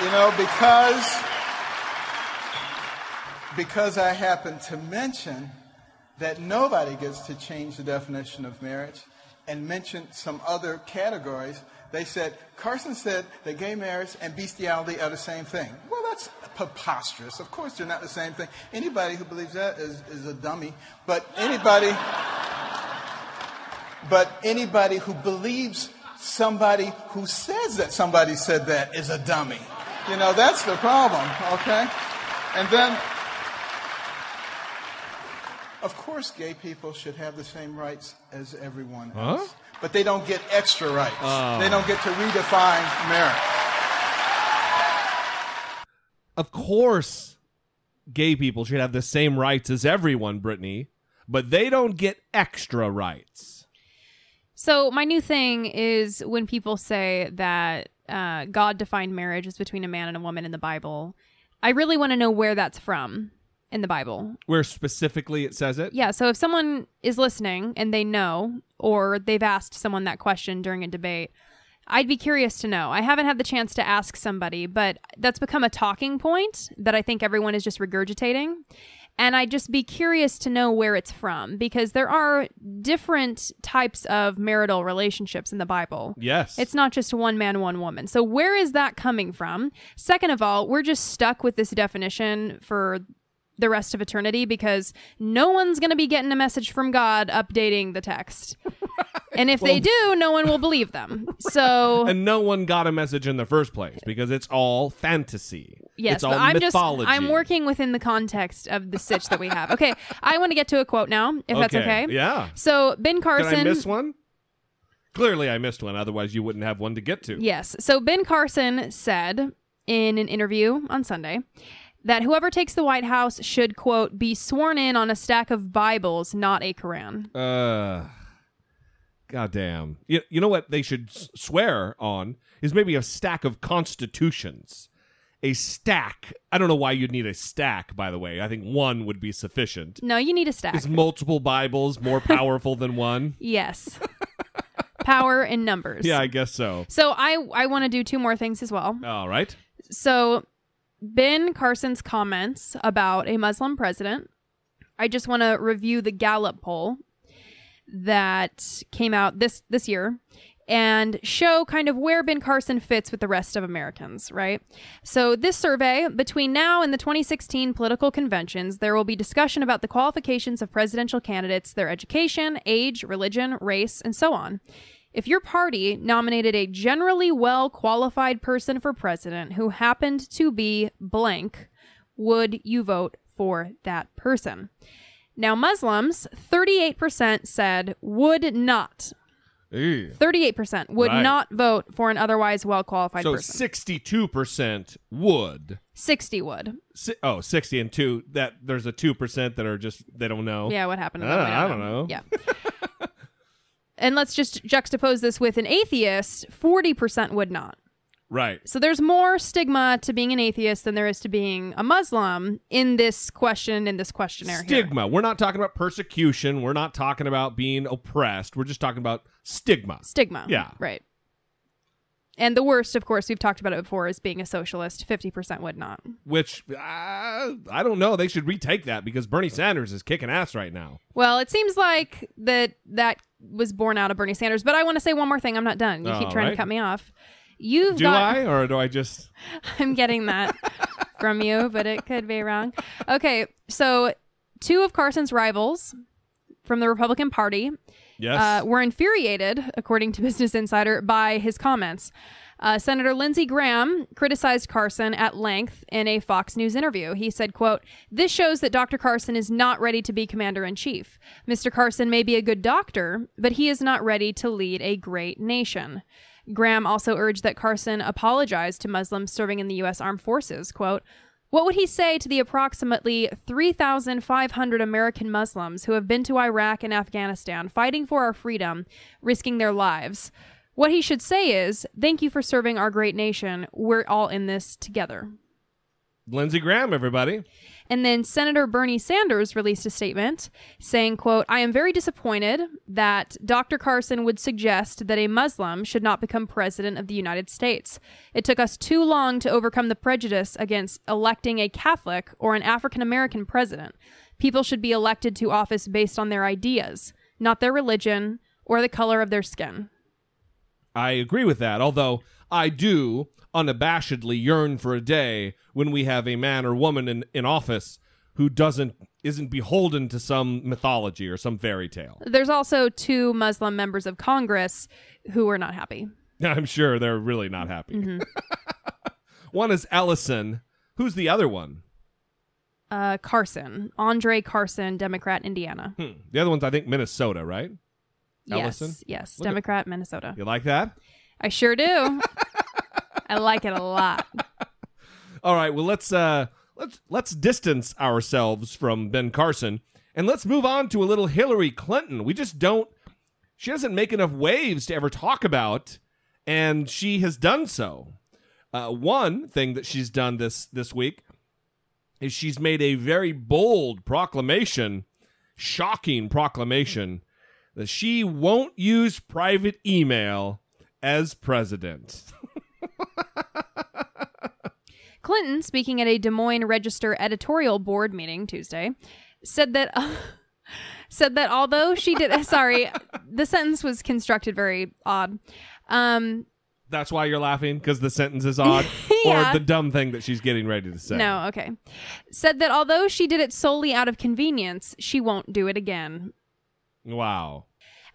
You know, because because I happen to mention that nobody gets to change the definition of marriage and mention some other categories, they said Carson said that gay marriage and bestiality are the same thing. Well, that's preposterous. Of course, they're not the same thing. Anybody who believes that is, is a dummy. But anybody, but anybody who believes somebody who says that somebody said that is a dummy. You know, that's the problem, okay? And then, of course, gay people should have the same rights as everyone else. Huh? But they don't get extra rights. Oh. They don't get to redefine marriage. Of course, gay people should have the same rights as everyone, Brittany, but they don't get extra rights. So my new thing is when people say that uh, God defined marriage as between a man and a woman in the Bible. I really want to know where that's from in the Bible. Where specifically it says it? Yeah, so if someone is listening and they know, or they've asked someone that question during a debate, I'd be curious to know. I haven't had the chance to ask somebody, but that's become a talking point that I think everyone is just regurgitating. And I'd just be curious to know where it's from because there are different types of marital relationships in the Bible. Yes. It's not just one man, one woman. So where is that coming from? Second of all, we're just stuck with this definition for the rest of eternity because no one's going to be getting a message from God updating the text. And if they do, no one will believe them. So And no one got a message in the first place because it's all fantasy. Yes, it's all I'm mythology. just I'm working within the context of the sitch that we have. Okay, I want to get to a quote now, if that's okay. Yeah. So Ben Carson. Did I miss one? Clearly, I missed one. Otherwise, you wouldn't have one to get to. Yes. So Ben Carson said in an interview on Sunday that whoever takes the White House should quote be sworn in on a stack of Bibles, not a Quran. Uh, goddamn. You, you know what they should s- swear on is maybe a stack of constitutions. A stack. I don't know why you'd need a stack, by the way. I think one would be sufficient. No, you need a stack. Is multiple Bibles more powerful than one? Yes. Power in numbers. Yeah, I guess so. So I I want to do two more things as well. All right. So, Ben Carson's comments about a Muslim president. I just want to review the Gallup poll that came out this this year and show kind of where Ben Carson fits with the rest of Americans, right? So, this survey, between now and the 2016 political conventions, there will be discussion about the qualifications of presidential candidates, their education, age, religion, race, and so on. If your party nominated a generally well qualified person for president who happened to be blank, would you vote for that person? Now, Muslims, 38% said would not. Ew. 38% would Right. not vote for an otherwise well qualified So person. 62% would. 60 would. Si- oh, 60 and 2. That there's a 2% that are just they don't know. Yeah, what happened to Ah, them? We I don't know. Yeah. and let's just juxtapose this with an atheist 40% would not. Right. So there's more stigma to being an atheist than there is to being a Muslim in this question, in this questionnaire. here. Stigma. We're not talking about persecution. We're not talking about being oppressed. We're just talking about stigma. Stigma. Yeah. Right. And the worst, of course, we've talked about it before, is being a socialist. 50% would not. Which uh, I don't know. They should retake that because Bernie Sanders is kicking ass right now. Well, it seems like that that was born out of Bernie Sanders. But I want to say one more thing. I'm not done. You keep trying right. to cut me off. You've do got. I or do I just? I'm getting that from you, but it could be wrong. Okay, so two of Carson's rivals from the Republican Party Yes. uh, were infuriated, according to Business Insider, by his comments. Uh, Senator Lindsey Graham criticized Carson at length in a Fox News interview. He said, quote, This shows that Dr. Carson is not ready to be commander in chief. Mr. Carson may be a good doctor, but he is not ready to lead a great nation. Graham also urged that Carson apologize to Muslims serving in the U.S. Armed Forces. Quote, what would he say to the approximately 3,500 American Muslims who have been to Iraq and Afghanistan fighting for our freedom, risking their lives? What he should say is, Thank you for serving our great nation. We're all in this together. Lindsey Graham, everybody. And then Senator Bernie Sanders released a statement saying, quote, I am very disappointed that Dr. Carson would suggest that a Muslim should not become president of the United States. It took us too long to overcome the prejudice against electing a Catholic or an African American president. People should be elected to office based on their ideas, not their religion or the color of their skin. I agree with that. Although I do unabashedly yearn for a day when we have a man or woman in, in office who doesn't isn't beholden to some mythology or some fairy tale. There's also two Muslim members of Congress who are not happy. I'm sure they're really not happy. Mhm. One is Ellison. Who's the other one? Uh, Carson, Andre Carson, Democrat, Indiana. Hmm. The other one's I think Minnesota, right? Ellison. Yes, yes, Look at- Democrat, Minnesota. You like that? I sure do. I like it a lot. All right, well let's uh let's let's distance ourselves from Ben Carson and let's move on to a little Hillary Clinton. We just don't she doesn't make enough waves to ever talk about and she has done so. Uh, one thing that she's done this this week is she's made a very bold proclamation, shocking proclamation that she won't use private email as president. Clinton, speaking at a Des Moines Register editorial board meeting Tuesday, said that said that although she did sorry, the sentence was constructed very odd. Um, That's why you're laughing because the sentence is odd, Yeah. or the dumb thing that she's getting ready to say. no, okay. Said that although she did it solely out of convenience, she won't do it again. Wow.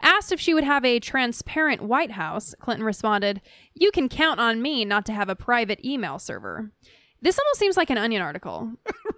Asked if she would have a transparent White House, Clinton responded, You can count on me not to have a private email server. This almost seems like an Onion article.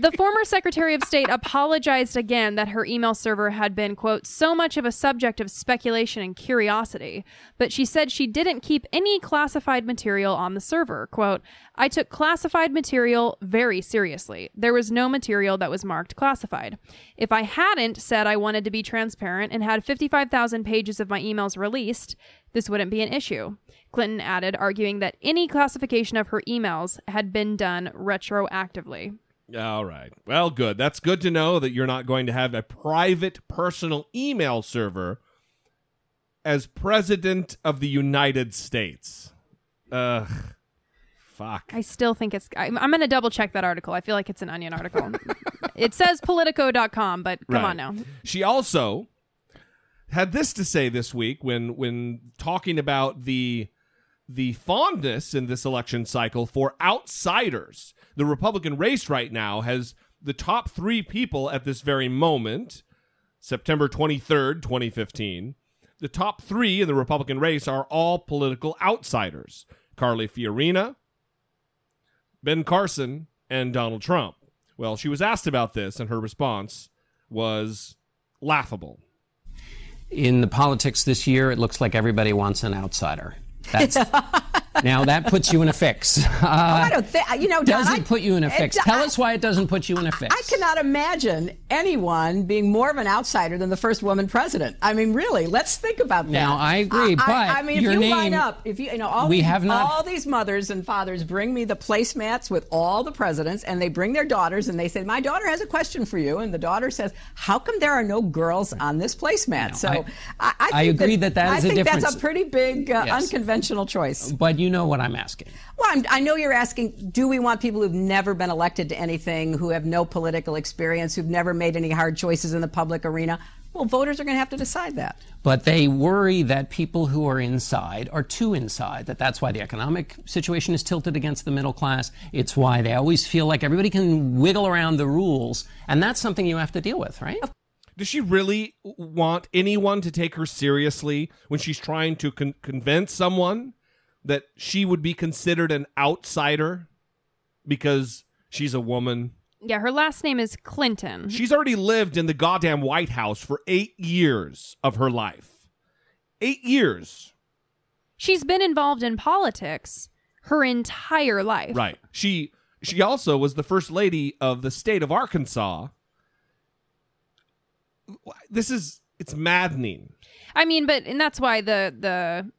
The former Secretary of State apologized again that her email server had been, quote, so much of a subject of speculation and curiosity, but she said she didn't keep any classified material on the server. Quote, I took classified material very seriously. There was no material that was marked classified. If I hadn't said I wanted to be transparent and had 55,000 pages of my emails released, this wouldn't be an issue. Clinton added, arguing that any classification of her emails had been done retroactively. All right. Well, good. That's good to know that you're not going to have a private personal email server as president of the United States. Ugh. Fuck. I still think it's. I'm, I'm going to double check that article. I feel like it's an Onion article. it says Politico.com, but come Right. on now. She also had this to say this week when when talking about the the fondness in this election cycle for outsiders. The Republican race right now has the top 3 people at this very moment, September 23rd, 2015. The top 3 in the Republican race are all political outsiders. Carly Fiorina, Ben Carson, and Donald Trump. Well, she was asked about this, and her response was laughable. in the politics this year, it looks like everybody wants an outsider. That's now that puts you in a fix. Uh, Oh, I don't think you know. Doesn't I- put you in a it- fix. I- Tell us why it doesn't put you in a fix. I cannot imagine anyone being more of an outsider than the first woman president. I mean, really, let's think about that. Now, I agree, I, but I mean, your if you line name- up, if you you know all We these, have not- all these mothers and fathers bring me the placemats with all the presidents, and they bring their daughters, and they say, "My daughter has a question for you," and the daughter says, "How come there are no girls on this placemat?" so I- I, I, I agree that that I is a think that's a pretty big uh, Yes. unconventional choice. But you know what I'm asking. Well, I'm, I know you're asking, do we want people who've never been elected to anything, who have no political experience, who've never made any hard choices in the public arena? Well, voters are going to have to decide that. But they worry that people who are inside are too inside, that that's why the economic situation is tilted against the middle class. It's why they always feel like everybody can wiggle around the rules. And that's something you have to deal with, right? Does she really want anyone to take her seriously when she's trying to con- convince someone that she would be considered an outsider because she's a woman? Yeah, her last name is Clinton. She's already lived in the goddamn White House for eight years of her life. Eight years. She's been involved in politics her entire life. Right. She she also was the first lady of the state of Arkansas. This is it's maddening. I mean, but and that's why the the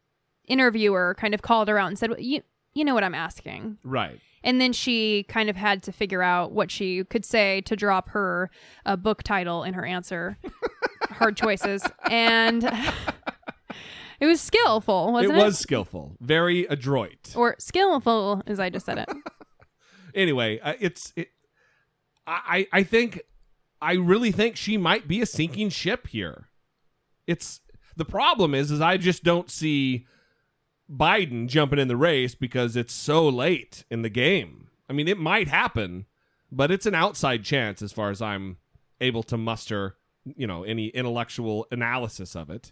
interviewer kind of called her out and said, well, "You you know what I'm asking." Right. And then she kind of had to figure out what she could say to drop her uh, book title in her answer. Hard choices, and it was skillful, wasn't it? it was skillful, very adroit. or skillful, as I just said it. anyway, uh, it's it, I I I think I really think she might be a sinking ship here. It's the problem is is I just don't see Biden jumping in the race because it's so late in the game. I mean, it might happen, but it's an outside chance as far as I'm able to muster, you know, any intellectual analysis of it.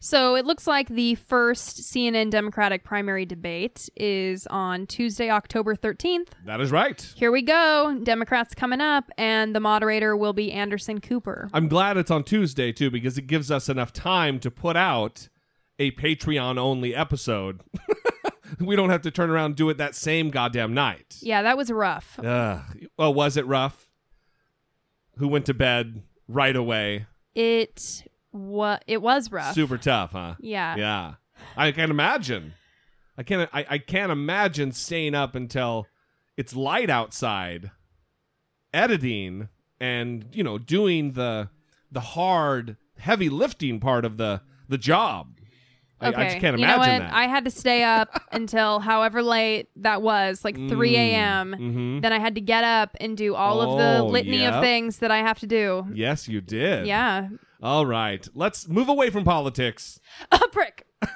So it looks like the first CNN Democratic primary debate is on Tuesday, October 13th. That is right. Here we go. Democrats coming up, and the moderator will be Anderson Cooper. I'm glad it's on Tuesday too because it gives us enough time to put out a Patreon only episode. we don't have to turn around and do it that same goddamn night. Yeah, that was rough. Ugh. Well, was it rough? Who went to bed right away? It what it was rough. Super tough, huh? Yeah. Yeah. I can't imagine. I can't I, I can't imagine staying up until it's light outside editing and, you know, doing the the hard heavy lifting part of the the job. I, Okay. I just can't you know what? that. I had to stay up until however late that was, like 3 Mm, a.m. mhm. Then I had to get up and do all of the Oh, litany yep. of things that I have to do. yes, you did. Yeah. All right. Let's move away from politics. A prick.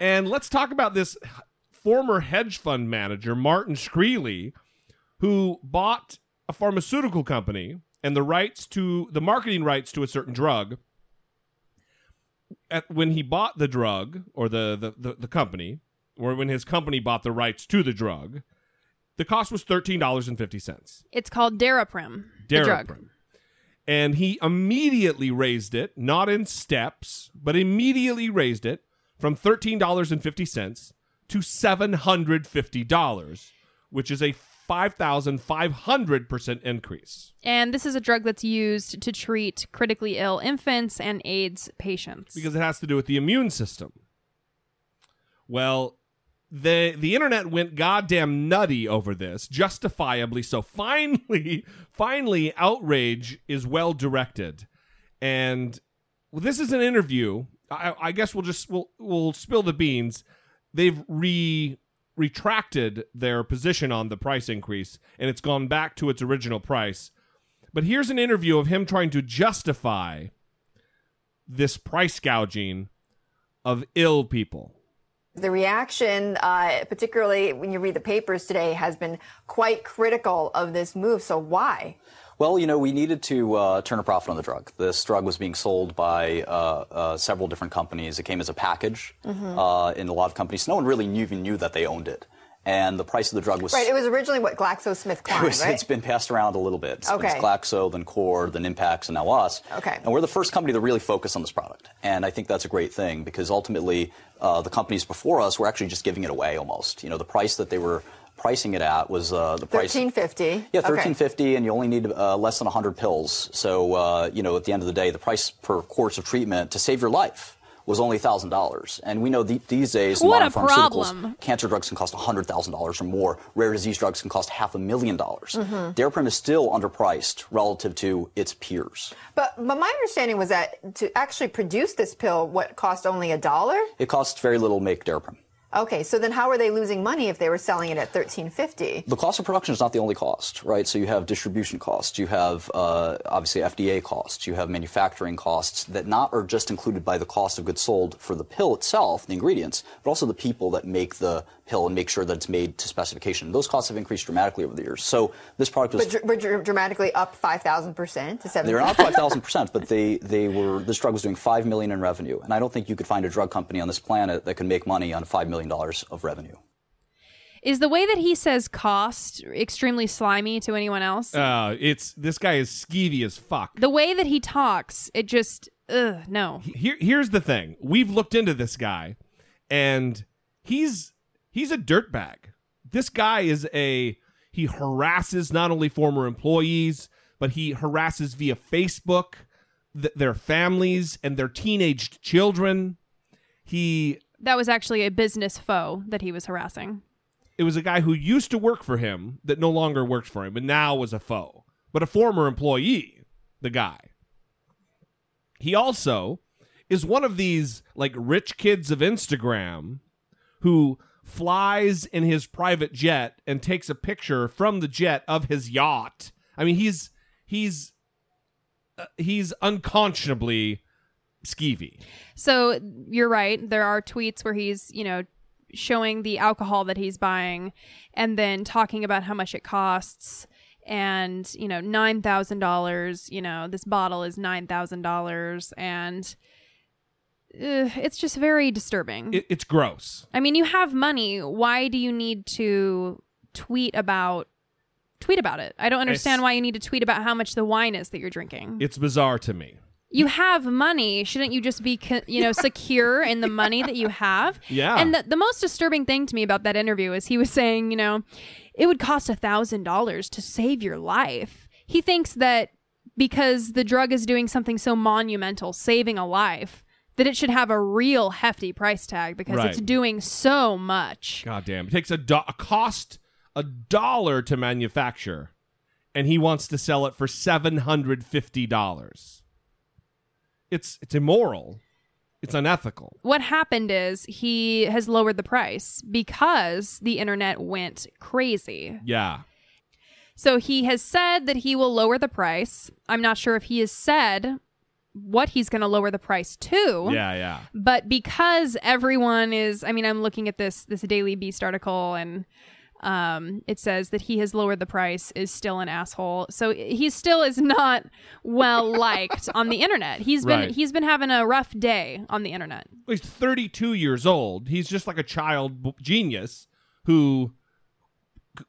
And let's talk about this former hedge fund manager, Martin Shkreli, who bought a pharmaceutical company and the rights to the marketing rights to a certain drug. At, when he bought the drug or the, the, the, the company, or when his company bought the rights to the drug, the cost was $13.50. It's called Daraprim. Daraprim. And he immediately raised it, not in steps, but immediately raised it from $13.50 to $750, which is a 5,500% increase. And this is a drug that's used to treat critically ill infants and AIDS patients. because it has to do with the immune system. Well, the the internet went goddamn nutty over this, justifiably so. Finally, finally, outrage is well directed, and well, this is an interview. I, I guess we'll just we'll we'll spill the beans. They've re retracted their position on the price increase, and it's gone back to its original price. But here's an interview of him trying to justify this price gouging of ill people. The reaction, uh, particularly when you read the papers today, has been quite critical of this move. So why? Well, you know, we needed to uh, turn a profit on the drug. This drug was being sold by uh, uh, several different companies. It came as a package Mhm. uh, in a lot of companies. No one really knew, even knew that they owned it. And the price of the drug was Right. It was originally what it GlaxoSmithKline, was, right? It's been passed around a little bit. It's, Okay. it's Glaxo, then Core, then Impax, and now us. Okay. And we're the first company to really focus on this product. And I think that's a great thing because ultimately uh, the companies before us were actually just giving it away almost. You know, the price that they were pricing it at was uh, the price. Thirteen fifty. Yeah, thirteen fifty, and you only need uh, less than hundred pills. So uh, you know, at the end of the day, the price per course of treatment to save your life was only thousand dollars. And we know the, these days, What modern a pharmaceuticals, problem. cancer drugs can cost hundred thousand dollars or more. Rare disease drugs can cost half a million dollars. Mhm. Daraprim is still underpriced relative to its peers. But but my understanding was that to actually produce this pill, what cost only a dollar? It costs very little to make Daraprim. Okay, so then how are they losing money if they were selling it at thirteen fifty? The cost of production is not the only cost, right? So you have distribution costs, you have uh, obviously FDA costs, you have manufacturing costs that not are just included by the cost of goods sold for the pill itself, the ingredients, but also the people that make the pill and make sure that it's made to specification. Those costs have increased dramatically over the years. So this product was But, dr- but dr- dramatically up five thousand percent to seven. they're not five thousand percent, but they they were this drug was doing five million in revenue, and I don't think you could find a drug company on this planet that could make money on five million dollars of revenue. Is the way that he says cost extremely slimy to anyone else? Uh, it's this guy is skeevy as fuck. the way that he talks, it just, ugh, no. Here, here's the thing: we've looked into this guy, and he's he's a dirtbag. This guy is a he harasses not only former employees, but he harasses via Facebook th- their families and their teenaged children. He That was actually a business foe that he was harassing. it was a guy who used to work for him that no longer works for him, but now was a foe, but a former employee. The guy. He also is one of these like rich kids of Instagram who flies in his private jet and takes a picture from the jet of his yacht. I mean, he's he's uh, he's unconscionably skeevy. So you're right. There are tweets where he's, you know, showing the alcohol that he's buying and then talking about how much it costs and you know nine thousand dollars you know this bottle is nine thousand dollars and uh, it's just very disturbing. It, it's gross. i mean you have money. Why do you need to tweet about tweet about it? I don't understand It's- why you need to tweet about how much the wine is that you're drinking. It's bizarre to me. you have money. Shouldn't you just be co- you know secure in the money that you have? Yeah. and the, the most disturbing thing to me about that interview is he was saying you know it would cost a thousand dollars to save your life. He thinks that because the drug is doing something so monumental saving a life that it should have a real hefty price tag because it's doing so much God damn. It takes a, do- a cost a dollar to manufacture, and he wants to sell it for seven hundred fifty dollars. It's it's immoral. It's unethical. what happened is he has lowered the price because the internet went crazy Yeah. So he has said that he will lower the price. I'm not sure if he has said what he's going to lower the price to. Yeah, yeah. But because everyone is, I mean, I'm looking at this this Daily Beast article and um, it says that he has lowered the price is still an asshole. So he still is not well liked on the internet. He's been Right. he's been having a rough day on the internet. He's 32 years old. He's just like a child b- genius who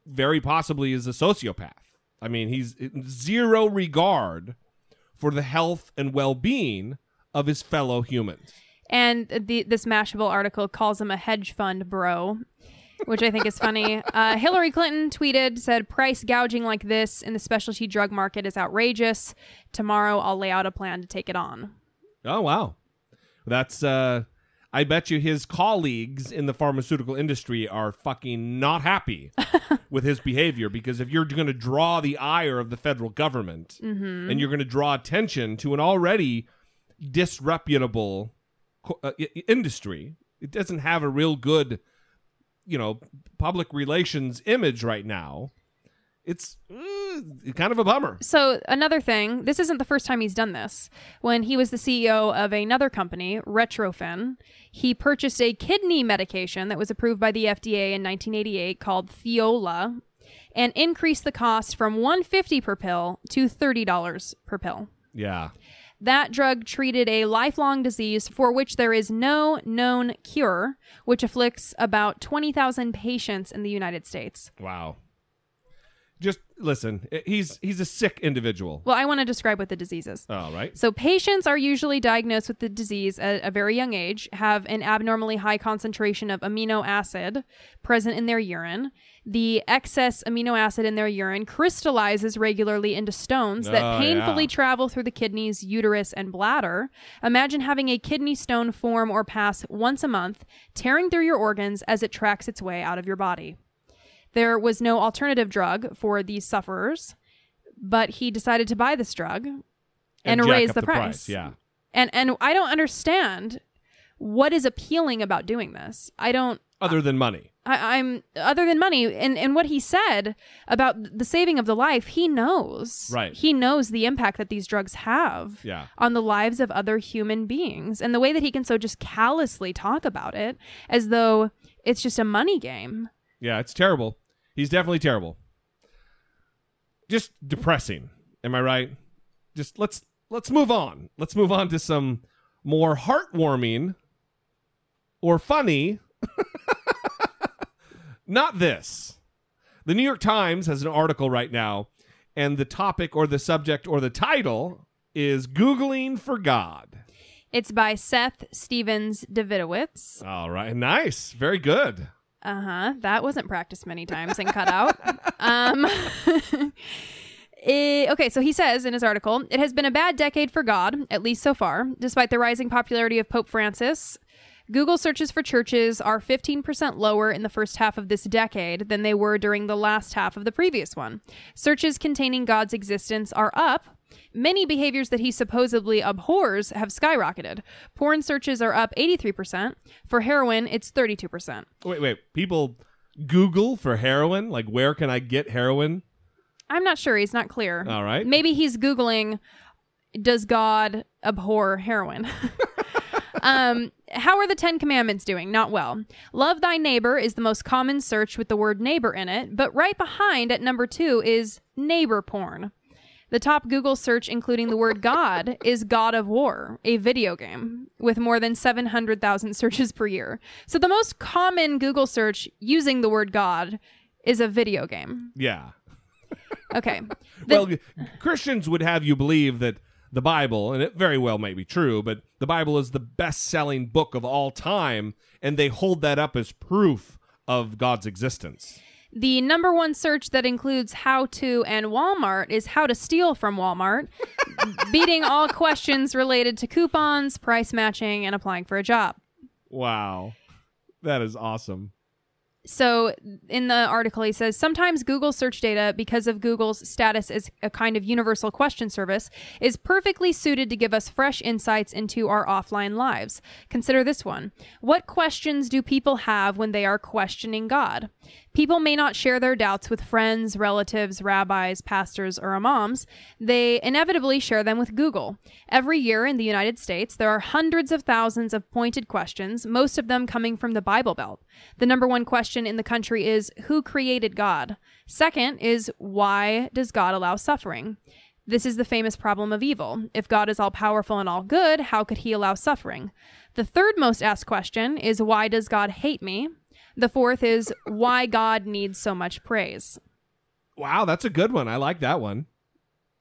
very possibly is a sociopath. I mean, he's zero regard for the health and well-being of his fellow humans. And the, this Mashable article calls him a hedge fund bro, which I think is funny. Uh, Hillary Clinton tweeted, said, price gouging like this in the specialty drug market is outrageous. Tomorrow I'll lay out a plan to take it on. Oh wow, that's. uh I bet you his colleagues in the pharmaceutical industry are fucking not happy with his behavior because if you're going to draw the ire of the federal government Mhm. and you're going to draw attention to an already disreputable uh, industry, it doesn't have a real good, you know, public relations image right now. It's uh, kind of a bummer. So, another thing, this isn't the first time he's done this. When he was the CEO of another company, Retrophin, he purchased a kidney medication that was approved by the FDA in 1988 called Thiola and increased the cost from 150 per pill to $30 per pill. Yeah. That drug treated a lifelong disease for which there is no known cure, which afflicts about 20,000 patients in the United States. Wow. Listen. He's he's a sick individual. Well, I want to describe what the disease is. All right. So, patients are usually diagnosed with the disease at a very young age, have an abnormally high concentration of amino acid present in their urine. The excess amino acid in their urine crystallizes regularly into stones that Oh, painfully yeah. travel through the kidneys, uterus, and bladder. Imagine having a kidney stone form or pass once a month, tearing through your organs as it tracks its way out of your body. There was no alternative drug for these sufferers, but he decided to buy this drug and, jack raise the, the price. price, yeah. And and I don't understand what is appealing about doing this. I don't Other than money. I, I'm other than money and, and what he said about the saving of the life, he knows. Right. He knows the impact that these drugs have Yeah. on the lives of other human beings. And the way that he can so just callously talk about it as though it's just a money game. Yeah, it's terrible. He's definitely terrible. Just depressing. Am I right? Just let's let's move on. Let's move on to some more heartwarming or funny. Not this. The New York Times has an article right now, and the topic or the subject or the title is Googling for God. It's by Seth Stephens Davidowitz. All right. Nice. Very good. Uh huh. That wasn't practiced many times and cut out. um, eh, okay, so he says in his article it has been a bad decade for God, at least so far. Despite the rising popularity of Pope Francis, Google searches for churches are 15% lower in the first half of this decade than they were during the last half of the previous one. Searches containing God's existence are up. Many behaviors that he supposedly abhors have skyrocketed. Porn searches are up 83%. For heroin, it's 32%. Wait, wait. People Google for heroin? Like, where can I get heroin? I'm not sure. He's not clear. All right. Maybe he's Googling, does God abhor heroin? um, how are the Ten Commandments doing? Not well. Love thy neighbor is the most common search with the word neighbor in it, but right behind at number two is neighbor porn. The top Google search, including the word God, is God of War, a video game, with more than 700,000 searches per year. So the most common Google search using the word God is a video game. Yeah. Okay. well, Christians would have you believe that the Bible, and it very well may be true, but the Bible is the best selling book of all time, and they hold that up as proof of God's existence. The number one search that includes how to and Walmart is how to steal from Walmart, beating all questions related to coupons, price matching, and applying for a job. Wow. That is awesome. So, in the article, he says sometimes Google search data, because of Google's status as a kind of universal question service, is perfectly suited to give us fresh insights into our offline lives. Consider this one What questions do people have when they are questioning God? People may not share their doubts with friends, relatives, rabbis, pastors, or imams. They inevitably share them with Google. Every year in the United States, there are hundreds of thousands of pointed questions, most of them coming from the Bible Belt. The number one question in the country is Who created God? Second is Why does God allow suffering? This is the famous problem of evil. If God is all powerful and all good, how could he allow suffering? The third most asked question is Why does God hate me? The fourth is why God needs so much praise. Wow, that's a good one. I like that one.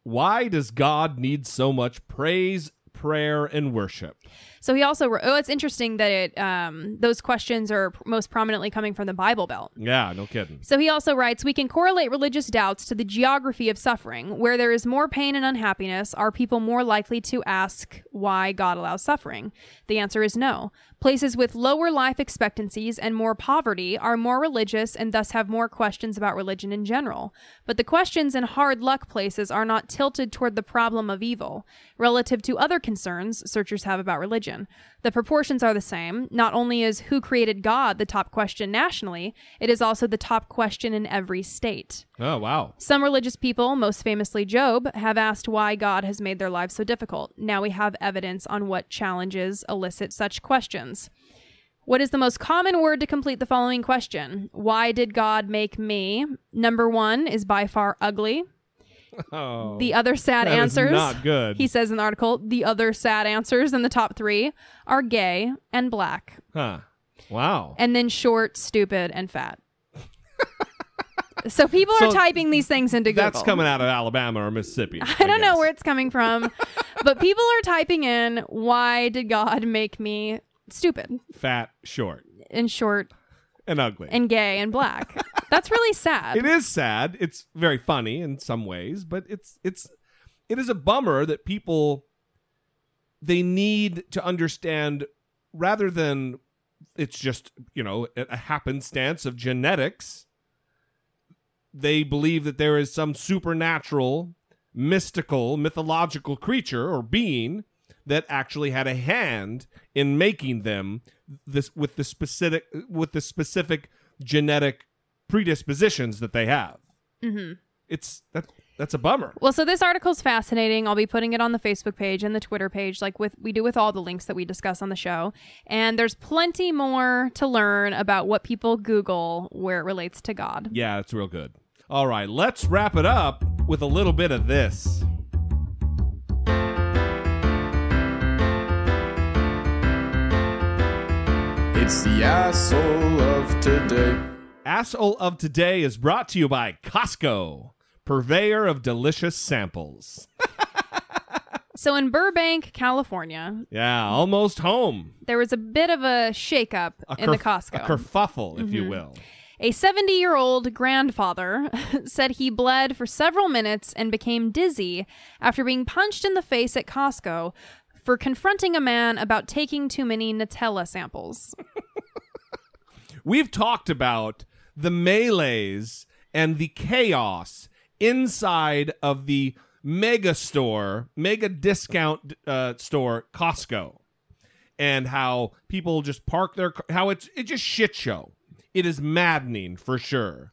Why does God need so much praise, prayer, and worship? So he also wrote, oh, it's interesting that it um, those questions are most prominently coming from the Bible Belt. Yeah, no kidding. So he also writes, we can correlate religious doubts to the geography of suffering. Where there is more pain and unhappiness, are people more likely to ask why God allows suffering? The answer is no. Places with lower life expectancies and more poverty are more religious and thus have more questions about religion in general. But the questions in hard luck places are not tilted toward the problem of evil, relative to other concerns searchers have about religion. The proportions are the same. Not only is who created God the top question nationally, it is also the top question in every state. Oh, wow. Some religious people, most famously Job, have asked why God has made their lives so difficult. Now we have evidence on what challenges elicit such questions. What is the most common word to complete the following question? Why did God make me? Number one is by far ugly. Oh, the other sad answers, not good. He says in the article, the other sad answers in the top three are gay and black, Huh. Wow. and then short, stupid, and fat. so people So are typing these things into Google. That's coming out of Alabama or Mississippi. I don't know where it's coming from, but people are typing in, "Why did God make me stupid Fat, short, and short and ugly. and gay and black?" That's really sad. It is sad. It's very funny in some ways, but it's it's it is a bummer that people they need to understand rather than it's just, you know, a happenstance of genetics. They believe that there is some supernatural, mystical, mythological creature or being that actually had a hand in making them this with the specific with the specific genetic predispositions that they have. hmm It's that that's a bummer. Well, so this article's fascinating. I'll be putting it on the Facebook page and the Twitter page, like with we do with all the links that we discuss on the show. And there's plenty more to learn about what people Google where it relates to God. Yeah, it's real good. All right, let's wrap it up with a little bit of this. It's the asshole of today. Asshole of today is brought to you by Costco, purveyor of delicious samples. So in Burbank, California, Yeah, almost home. there was a bit of a shakeup A in the kerf- Costco. A kerfuffle, if you Mhm. will. A 70 year old grandfather said he bled for several minutes and became dizzy after being punched in the face at Costco for confronting a man about taking too many Nutella samples. We've talked about the melees and the chaos inside of the mega store, mega discount uh, store, Costco, and how people just park their how it's it's just shit show. It is maddening for sure.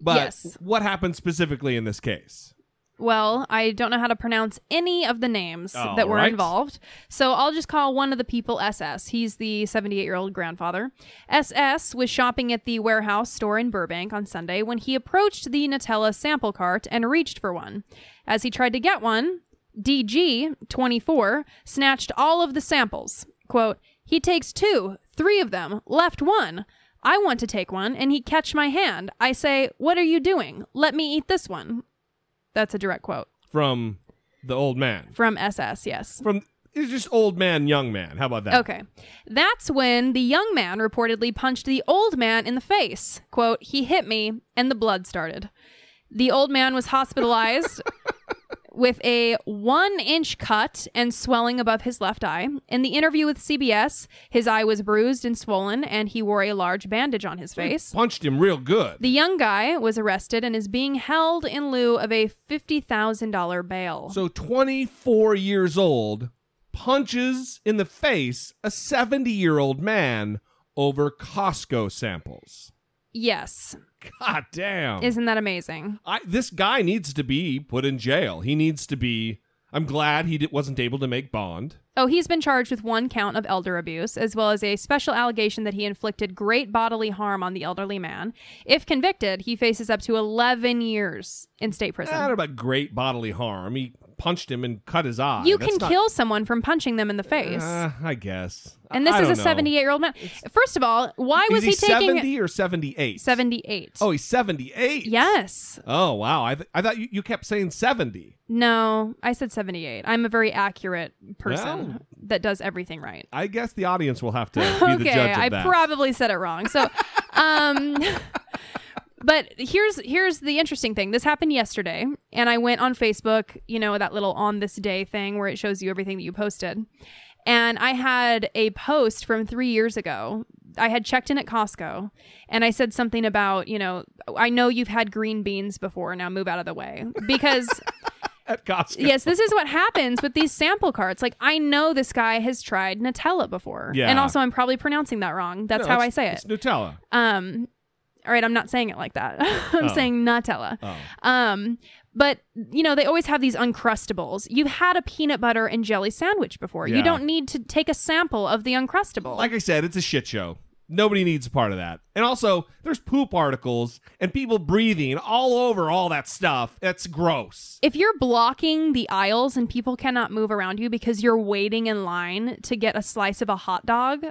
But Yes. what happened specifically in this case? Well, I don't know how to pronounce any of the names All that were right. involved. So I'll just call one of the people SS. He's the 78 year old grandfather. SS was shopping at the warehouse store in Burbank on Sunday when he approached the Nutella sample cart and reached for one. As he tried to get one, DG, 24, snatched all of the samples. Quote, he takes two, three of them, left one. I want to take one, and he catch my hand. I say, What are you doing? Let me eat this one. That's a direct quote From the old man. from SS, yes. From it's just old man, young man. How about that? Okay. That's when the young man reportedly punched the old man in the face. Quote, he hit me and the blood started. The old man was hospitalized with a one inch cut and swelling above his left eye. In the interview with CBS, his eye was bruised and swollen, and he wore a large bandage on his face. Punched him real good. The young guy was arrested and is being held in lieu of a $50,000 bail. So 24 years old punches in the face a 70 year old man over Costco samples. yes. God damn. Isn't that amazing? I, this guy needs to be put in jail. He needs to be. I'm glad he wasn't able to make bond. Oh, he's been charged with one count of elder abuse, as well as a special allegation that he inflicted great bodily harm on the elderly man. If convicted, he faces up to 11 years in state prison. Don't about great bodily harm. He punched him and cut his eye. you That's can not- kill someone from punching them in the face. Uh, I guess. and this I is a don't know. 78 year old man. First of all, why Is was he, taking 70 or 78? 78? Oh, he's 78. Yes. Oh, wow. I, th- I thought you, you kept saying 70. No, I said 78. I'm a very accurate person Well. that does everything right. I guess the audience will have to be the okay, judge of I that. probably said it wrong. So, um, but here's here's the interesting thing. This happened yesterday, and I went on Facebook. You know that little on this day thing where it shows you everything that you posted, and I had a post from three years ago. I had checked in at Costco, and I said something about you know I know you've had green beans before. Now move out of the way because. At Costco. Yes, this is what happens with these sample carts. Like, I know this guy has tried Nutella before. Yeah. And also, I'm probably pronouncing that wrong. That's No, how I say It's it. Nutella. Um, all right, I'm not saying it like that. I'm Oh. saying Nutella. Oh. Um, but you know, they always have these uncrustables. You've had a peanut butter and jelly sandwich before. Yeah. You don't need to take a sample of the uncrustable. Like I said, it's a shit show. Nobody needs a part of that. And also, there's poop articles and people breathing all over all that stuff. That's gross. if you're blocking the aisles and people cannot move around you because you're waiting in line to get a slice of a hot dog,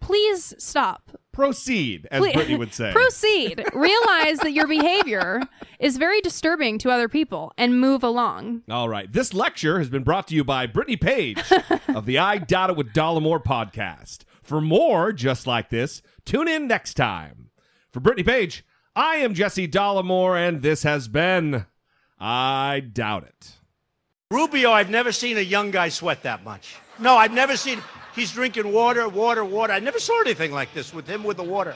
please stop. Proceed, as Please- Brittany would say. Proceed. Realize that your behavior is very disturbing to other people and move along. All right. This lecture has been brought to you by Brittany Page of the I Doubt It with Dollemore podcast. For more just like this, tune in next time. For Brittany Page, I am Jesse Dollemore, and this has been I Doubt It. Rubio, I've never seen a young guy sweat that much. No, I've never seen. He's drinking water, water, water. I never saw anything like this with him with the water.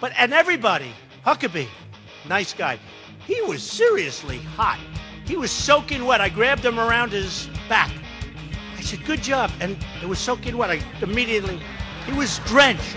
But and everybody, Huckabee, nice guy. He was seriously hot. He was soaking wet. I grabbed him around his back. I said, "Good job," and it was soaking wet. I immediately, he was drenched.